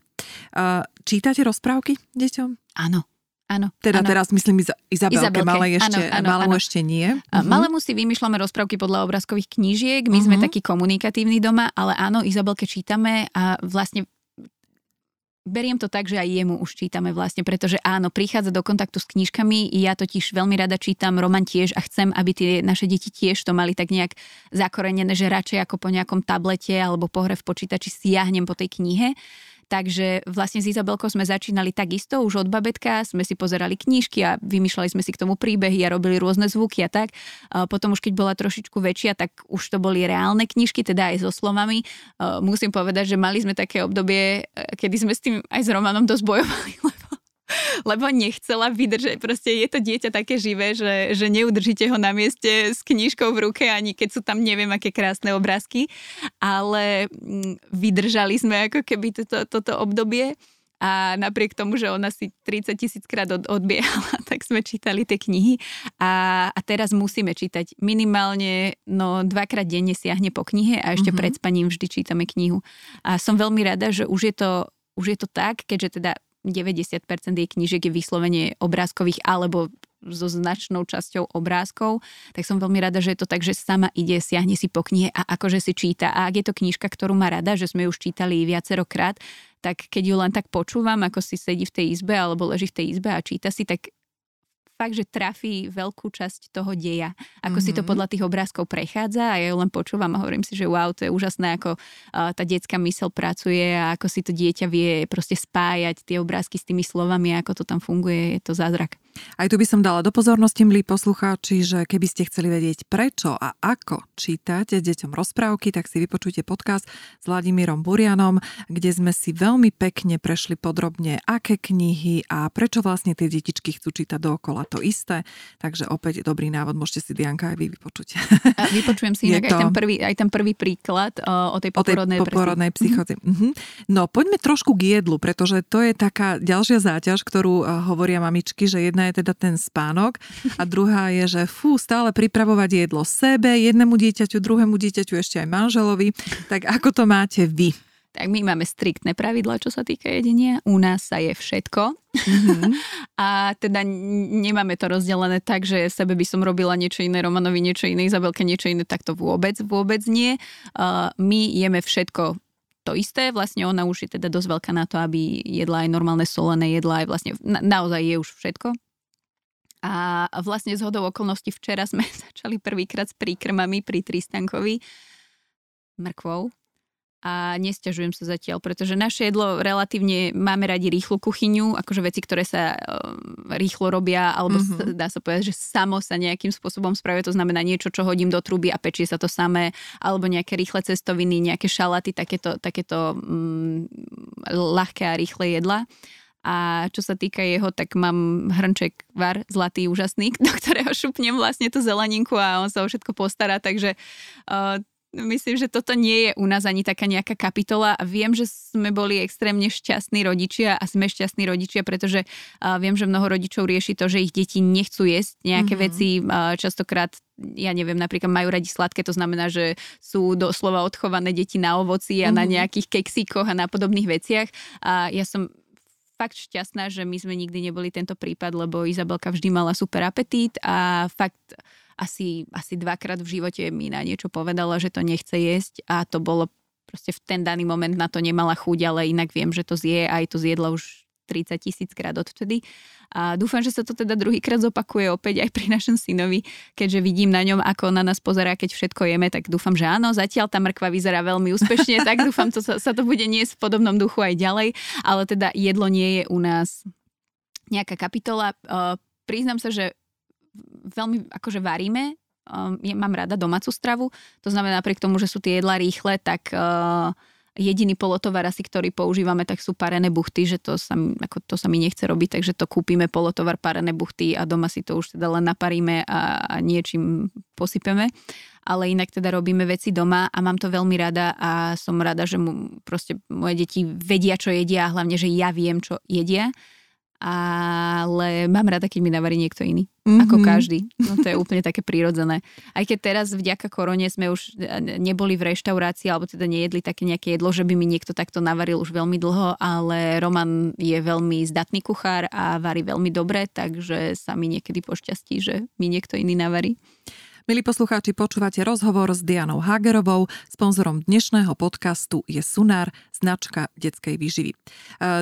Čítate rozprávky deťom? Áno. Áno. Teda áno. teraz myslím Izabelke, Izabelke. malé ešte, áno, áno, malému áno. ešte nie. Uh-huh. Malému si vymýšľame rozprávky podľa obrázkových knížiek, my uh-huh. sme mhm. takí komunikatívni doma, ale áno, Izabelke čítame a vlastne beriem to tak, že aj jemu už čítame vlastne, pretože áno, prichádza do kontaktu s knižkami, ja totiž veľmi rada čítam, Roman tiež a chcem, aby tie naše deti tiež to mali tak nejak zakorenené, že radšej ako po nejakom tablete alebo po hre v počítači siahnem po tej knihe. Takže vlastne s Izabelkou sme začínali takisto, už od babetka sme si pozerali knížky a vymýšľali sme si k tomu príbehy a robili rôzne zvuky a tak. Potom už keď bola trošičku väčšia, tak už to boli reálne knižky, teda aj so slovami. Musím povedať, že mali sme také obdobie, kedy sme s tým aj s Romanom dosť bojovali, lebo nechcela vydržať. Proste je to dieťa také živé, že, že neudržíte ho na mieste s knižkou v ruke, ani keď sú tam neviem aké krásne obrázky, ale mm, vydržali sme ako keby toto, toto obdobie a napriek tomu, že ona si 30 tisíc krát od, odbiehala, tak sme čítali tie knihy a, a teraz musíme čítať minimálne no dvakrát denne siahne po knihe a ešte mm-hmm. pred spaním vždy čítame knihu. A som veľmi rada, že už je to, už je to tak, keďže teda 90% jej knížiek je vyslovene obrázkových alebo so značnou časťou obrázkov, tak som veľmi rada, že je to tak, že sama ide, siahne si po knihe a akože si číta. A ak je to knižka, ktorú má rada, že sme ju už čítali viacerokrát, tak keď ju len tak počúvam, ako si sedí v tej izbe alebo leží v tej izbe a číta si, tak fakt, že trafí veľkú časť toho deja. Ako mm-hmm. si to mhm. podľa tých obrázkov prechádza a ja ju len počúvam a hovorím si, že wow, to je úžasné, ako uh, tá detská mysel pracuje a ako si to dieťa vie proste spájať tie obrázky s tými slovami, ako to tam funguje, je to zázrak. Aj tu by som dala do pozornosti, milí poslucháči, že keby ste chceli vedieť prečo a ako čítať deťom rozprávky, tak si vypočujte podcast s Vladimírom Burianom, kde sme si veľmi pekne prešli podrobne, aké knihy a prečo vlastne tie detičky chcú čítať dookola. to isté. Takže opäť dobrý návod, môžete si Dianka aj vy vypočuť. A vypočujem si inak to... aj, ten prvý, aj ten prvý príklad uh, o tej poporodnej, o tej poporodnej psychóze. Mm-hmm. No poďme trošku k jedlu, pretože to je taká ďalšia záťaž, ktorú uh, hovoria mamičky, že jedna je teda ten spánok a druhá je, že fú, stále pripravovať jedlo sebe, jednému dieťaťu, druhému dieťaťu, ešte aj manželovi. Tak ako to máte vy? tak my máme striktné pravidla, čo sa týka jedenia. U nás sa je všetko. Mm-hmm. a teda nemáme to rozdelené tak, že sebe by som robila niečo iné, Romanovi niečo iné, Izabelke niečo iné, tak to vôbec, vôbec nie. Uh, my jeme všetko to isté, vlastne ona už je teda dosť veľká na to, aby jedla aj normálne solené jedla, aj vlastne na, naozaj je už všetko. A vlastne z hodou okolností včera sme začali prvýkrát s príkrmami pri Tristankovi mrkvou a nestiažujem sa zatiaľ, pretože naše jedlo relatívne máme radi rýchlu kuchyňu, akože veci, ktoré sa uh, rýchlo robia, alebo mm-hmm. dá sa povedať, že samo sa nejakým spôsobom spravuje, to znamená niečo, čo hodím do truby a pečie sa to samé, alebo nejaké rýchle cestoviny, nejaké šalaty, takéto, takéto um, ľahké a rýchle jedla. A čo sa týka jeho, tak mám hrnček var, zlatý, úžasný, do ktorého šupnem vlastne tú zeleninku a on sa o všetko postará, takže uh, myslím, že toto nie je u nás ani taká nejaká kapitola viem, že sme boli extrémne šťastní rodičia a sme šťastní rodičia, pretože uh, viem, že mnoho rodičov rieši to, že ich deti nechcú jesť nejaké mm-hmm. veci, uh, častokrát ja neviem, napríklad majú radi sladké, to znamená, že sú doslova odchované deti na ovoci a mm-hmm. na mhm. nejakých keksíkoch a na podobných veciach. A ja som fakt šťastná, že my sme nikdy neboli tento prípad, lebo Izabelka vždy mala super apetít a fakt asi, asi dvakrát v živote mi na niečo povedala, že to nechce jesť a to bolo proste v ten daný moment na to nemala chuť, ale inak viem, že to zje aj to zjedla už 30 tisíc krát odvtedy. A dúfam, že sa to teda druhýkrát zopakuje opäť aj pri našom synovi, keďže vidím na ňom, ako na nás pozerá, keď všetko jeme, tak dúfam, že áno, zatiaľ tá mrkva vyzerá veľmi úspešne, tak dúfam, to sa, sa to bude niesť v podobnom duchu aj ďalej, ale teda jedlo nie je u nás nejaká kapitola. Uh, priznám sa, že veľmi akože varíme, um, ja mám rada domácu stravu, to znamená napriek tomu, že sú tie jedla rýchle, tak uh, jediný polotovar asi, ktorý používame, tak sú parené buchty, že to sa, ako to sa mi nechce robiť, takže to kúpime polotovar parené buchty a doma si to už teda len naparíme a, a niečím posypeme. Ale inak teda robíme veci doma a mám to veľmi rada a som rada, že mu proste moje deti vedia, čo jedia a hlavne, že ja viem, čo jedia ale mám rada, keď mi navarí niekto iný. Mm-hmm. Ako každý. No to je úplne také prírodzené. Aj keď teraz vďaka korone sme už neboli v reštaurácii, alebo teda nejedli také nejaké jedlo, že by mi niekto takto navaril už veľmi dlho, ale Roman je veľmi zdatný kuchár a varí veľmi dobre, takže sa mi niekedy pošťastí, že mi niekto iný navarí. Milí poslucháči, počúvate rozhovor s Dianou Hagerovou. Sponzorom dnešného podcastu je Sunár, značka detskej výživy. E,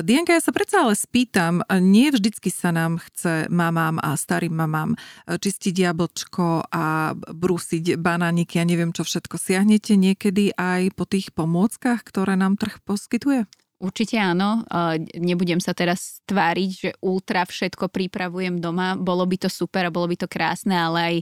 Dianka, ja sa predsa ale spýtam, nie vždycky sa nám chce mamám a starým mamám e, čistiť jablčko a brúsiť banániky a neviem čo všetko. Siahnete niekedy aj po tých pomôckach, ktoré nám trh poskytuje? Určite áno. Nebudem sa teraz tváriť, že ultra všetko pripravujem doma. Bolo by to super a bolo by to krásne, ale aj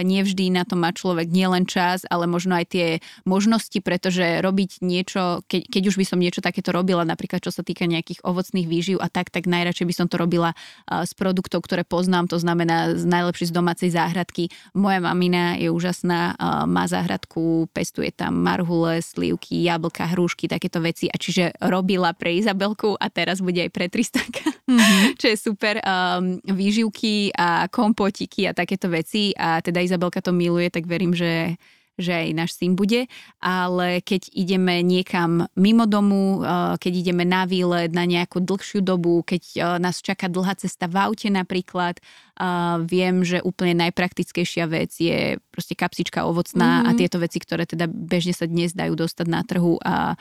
nevždy na to má človek nielen čas, ale možno aj tie možnosti, pretože robiť niečo, keď, keď už by som niečo takéto robila, napríklad čo sa týka nejakých ovocných výživ a tak, tak najradšej by som to robila z produktov, ktoré poznám, to znamená z najlepšie z domácej záhradky. Moja mamina je úžasná, má záhradku, pestuje tam marhule, slivky, jablka, hrušky, takéto veci a čiže robila pre Izabelku a teraz bude aj pre Tristanka, mm-hmm. čo je super. Um, výživky a kompotiky a takéto veci a teda Izabelka to miluje, tak verím, že že aj náš syn bude, ale keď ideme niekam mimo domu, uh, keď ideme na výlet na nejakú dlhšiu dobu, keď uh, nás čaká dlhá cesta v aute napríklad, uh, viem, že úplne najpraktickejšia vec je proste kapsička ovocná mm-hmm. a mhm. tieto veci, ktoré teda bežne sa dnes dajú dostať na trhu a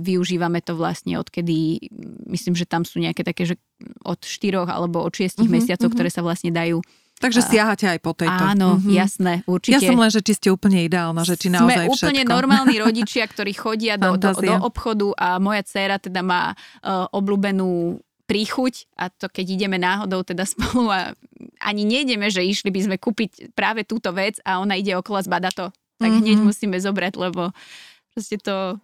využívame to vlastne odkedy, myslím, že tam sú nejaké také, že od 4 alebo od 6 uh-huh, mesiacov, uh-huh. ktoré sa vlastne dajú Takže siahate aj po tejto. Áno, mm-hmm. jasné, určite. Ja som len, že či ste úplne ideálna, že či naozaj Sme úplne všetko. normálni rodičia, ktorí chodia do, do, do obchodu a moja dcéra teda má uh, obľúbenú príchuť a to keď ideme náhodou teda spolu a ani nejdeme, že išli by sme kúpiť práve túto vec a ona ide okolo zbada to, tak mm-hmm. hneď musíme zobrať, lebo proste to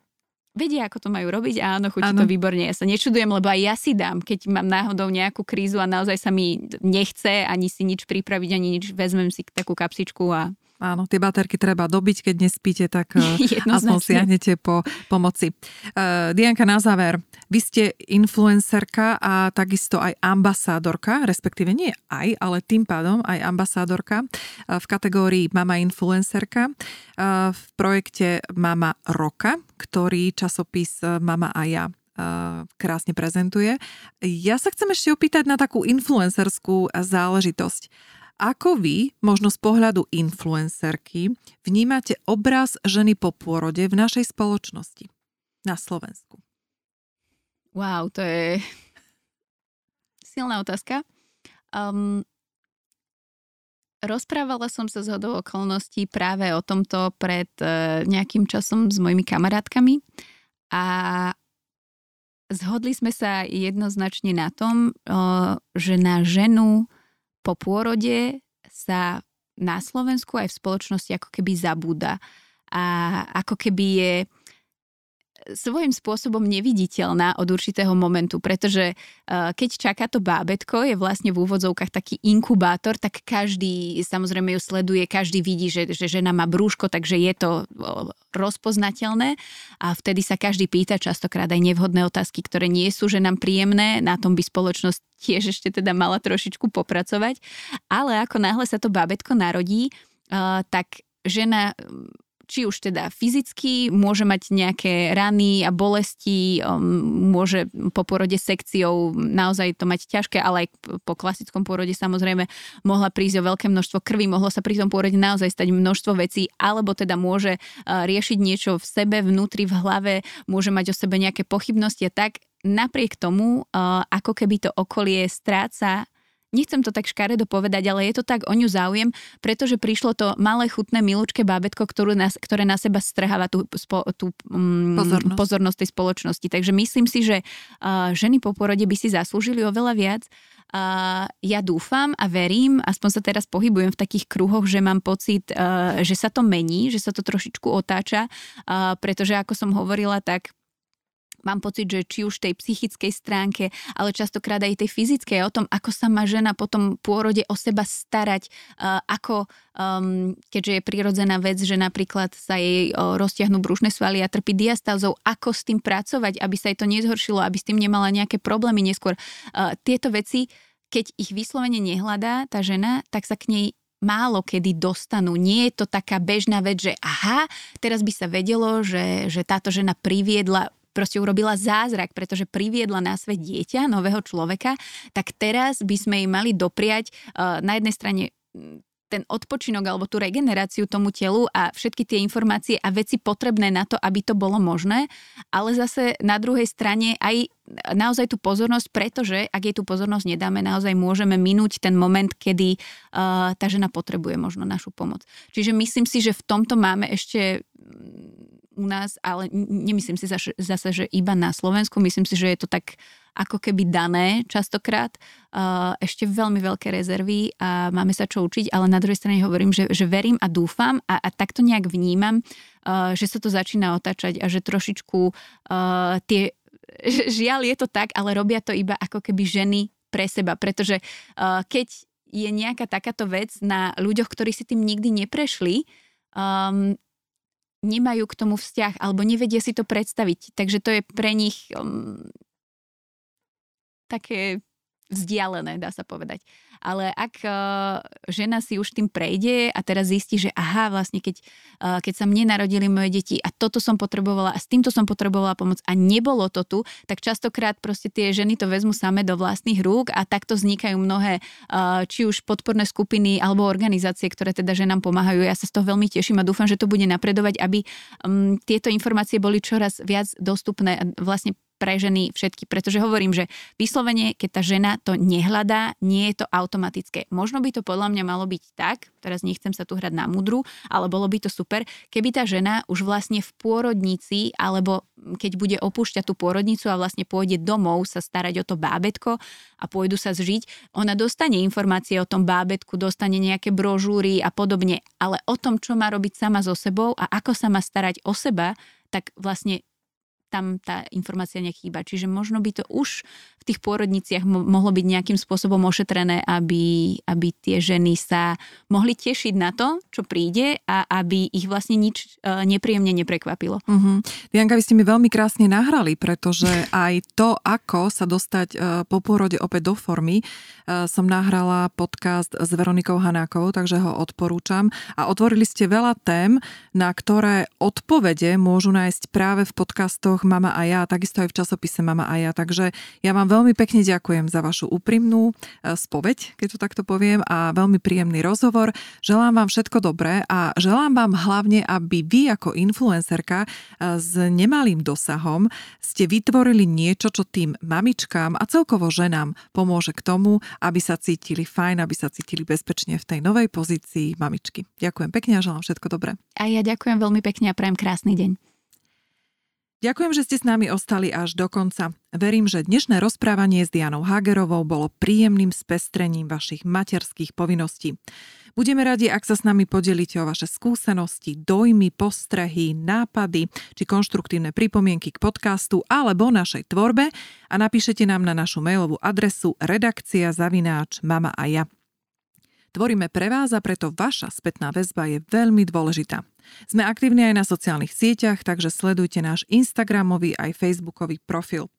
vedia, ako to majú robiť? A áno, chutí to výborne. Ja sa nečudujem, lebo aj ja si dám, keď mám náhodou nejakú krízu a naozaj sa mi nechce ani si nič pripraviť, ani nič, vezmem si takú kapsičku a Áno, tie baterky treba dobiť, keď nespíte, tak eh, aspoň siahnete po pomoci. Uh, Dianka, na záver, vy ste influencerka a takisto aj ambasádorka, respektíve nie aj, ale tým pádom aj ambasádorka uh, v kategórii Mama influencerka uh, v projekte Mama Roka, ktorý časopis Mama a ja krásne prezentuje. Ja sa chcem ešte opýtať na takú influencerskú záležitosť. Ako vy, možno z pohľadu influencerky, vnímate obraz ženy po pôrode v našej spoločnosti na Slovensku? Wow, to je silná otázka. Um, rozprávala som sa z okolností práve o tomto pred uh, nejakým časom s mojimi kamarátkami a zhodli sme sa jednoznačne na tom, uh, že na ženu po pôrode sa na Slovensku aj v spoločnosti ako keby zabúda a ako keby je svojím spôsobom neviditeľná od určitého momentu, pretože uh, keď čaká to bábetko, je vlastne v úvodzovkách taký inkubátor, tak každý samozrejme ju sleduje, každý vidí, že, že žena má brúško, takže je to rozpoznateľné. A vtedy sa každý pýta častokrát aj nevhodné otázky, ktoré nie sú ženám príjemné, na tom by spoločnosť tiež ešte teda mala trošičku popracovať, ale ako náhle sa to bábetko narodí, uh, tak žena či už teda fyzicky, môže mať nejaké rany a bolesti, um, môže po porode sekciou naozaj to mať ťažké, ale aj po klasickom porode samozrejme mohla prísť o veľké množstvo krvi, mohlo sa pri tom porode naozaj stať množstvo vecí, alebo teda môže uh, riešiť niečo v sebe, vnútri, v hlave, môže mať o sebe nejaké pochybnosti a tak. Napriek tomu, uh, ako keby to okolie stráca nechcem to tak škaredo povedať, ale je to tak o ňu záujem, pretože prišlo to malé chutné milúčke bábetko, ktorú na, ktoré na seba strháva tú, spo, tú um, pozornosť. pozornosť tej spoločnosti. Takže myslím si, že uh, ženy po porode by si zaslúžili oveľa viac. Uh, ja dúfam a verím, aspoň sa teraz pohybujem v takých kruhoch, že mám pocit, uh, že sa to mení, že sa to trošičku otáča, uh, pretože ako som hovorila, tak mám pocit, že či už tej psychickej stránke, ale častokrát aj tej fyzickej, o tom, ako sa má žena po tom pôrode o seba starať, uh, ako, um, keďže je prirodzená vec, že napríklad sa jej uh, roztiahnu brúšne svaly a trpí diastázou, ako s tým pracovať, aby sa jej to nezhoršilo, aby s tým nemala nejaké problémy neskôr. Uh, tieto veci, keď ich vyslovene nehľadá tá žena, tak sa k nej málo kedy dostanú. Nie je to taká bežná vec, že aha, teraz by sa vedelo, že, že táto žena priviedla proste urobila zázrak, pretože priviedla na svet dieťa, nového človeka, tak teraz by sme jej mali dopriať uh, na jednej strane ten odpočinok alebo tú regeneráciu tomu telu a všetky tie informácie a veci potrebné na to, aby to bolo možné, ale zase na druhej strane aj naozaj tú pozornosť, pretože ak jej tú pozornosť nedáme, naozaj môžeme minúť ten moment, kedy uh, tá žena potrebuje možno našu pomoc. Čiže myslím si, že v tomto máme ešte u nás, ale nemyslím si zase, že iba na Slovensku, myslím si, že je to tak ako keby dané častokrát. Ešte veľmi veľké rezervy a máme sa čo učiť, ale na druhej strane hovorím, že, že verím a dúfam a, a takto nejak vnímam, že sa to začína otáčať a že trošičku tie, žiaľ je to tak, ale robia to iba ako keby ženy pre seba, pretože keď je nejaká takáto vec na ľuďoch, ktorí si tým nikdy neprešli, nemajú k tomu vzťah alebo nevedia si to predstaviť. Takže to je pre nich um, také vzdialené, dá sa povedať. Ale ak uh, žena si už tým prejde a teraz zistí, že aha, vlastne keď, uh, keď sa mne narodili moje deti a toto som potrebovala a s týmto som potrebovala pomoc a nebolo to tu, tak častokrát proste tie ženy to vezmu same do vlastných rúk a takto vznikajú mnohé uh, či už podporné skupiny alebo organizácie, ktoré teda ženám pomáhajú. Ja sa z toho veľmi teším a dúfam, že to bude napredovať, aby um, tieto informácie boli čoraz viac dostupné a vlastne pre ženy všetky, pretože hovorím, že vyslovene, keď tá žena to nehľadá, nie je to automatické. Možno by to podľa mňa malo byť tak, teraz nechcem sa tu hrať na mudru, ale bolo by to super, keby tá žena už vlastne v pôrodnici, alebo keď bude opúšťať tú pôrodnicu a vlastne pôjde domov sa starať o to bábetko a pôjdu sa zžiť, ona dostane informácie o tom bábetku, dostane nejaké brožúry a podobne, ale o tom, čo má robiť sama so sebou a ako sa má starať o seba, tak vlastne tam tá informácia nechýba. Čiže možno by to už v tých pôrodniciach mo- mohlo byť nejakým spôsobom ošetrené, aby, aby tie ženy sa mohli tešiť na to, čo príde a aby ich vlastne nič uh, nepríjemne neprekvapilo. Uh-huh. Dianka, vy ste mi veľmi krásne nahrali, pretože aj to, ako sa dostať uh, po pôrode opäť do formy, uh, som nahrala podcast s Veronikou Hanákovou, takže ho odporúčam. A otvorili ste veľa tém, na ktoré odpovede môžu nájsť práve v podcastoch Mama a ja, takisto aj v časopise Mama a ja. Takže ja vám veľmi pekne ďakujem za vašu úprimnú e, spoveď, keď to takto poviem, a veľmi príjemný rozhovor. Želám vám všetko dobré a želám vám hlavne, aby vy ako influencerka e, s nemalým dosahom ste vytvorili niečo, čo tým mamičkám a celkovo ženám pomôže k tomu, aby sa cítili fajn, aby sa cítili bezpečne v tej novej pozícii mamičky. Ďakujem pekne a želám všetko dobré. A ja ďakujem veľmi pekne a prajem krásny deň. Ďakujem, že ste s nami ostali až do konca. Verím, že dnešné rozprávanie s Dianou Hagerovou bolo príjemným spestrením vašich materských povinností. Budeme radi, ak sa s nami podelíte o vaše skúsenosti, dojmy, postrehy, nápady či konštruktívne pripomienky k podcastu alebo našej tvorbe a napíšete nám na našu mailovú adresu redakcia zavináč mama a ja. Tvoríme pre vás a preto vaša spätná väzba je veľmi dôležitá. Sme aktívni aj na sociálnych sieťach, takže sledujte náš Instagramový aj Facebookový profil.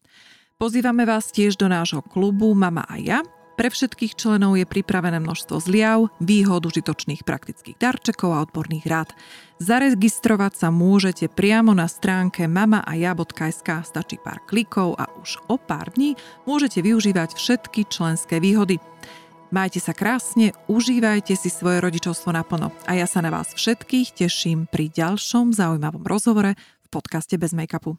Pozývame vás tiež do nášho klubu Mama a ja. Pre všetkých členov je pripravené množstvo zliav, výhod, užitočných praktických darčekov a odborných rád. Zaregistrovať sa môžete priamo na stránke mamaaja.sk, stačí pár klikov a už o pár dní môžete využívať všetky členské výhody. Majte sa krásne, užívajte si svoje rodičovstvo naplno a ja sa na vás všetkých teším pri ďalšom zaujímavom rozhovore v podcaste Bez make-upu.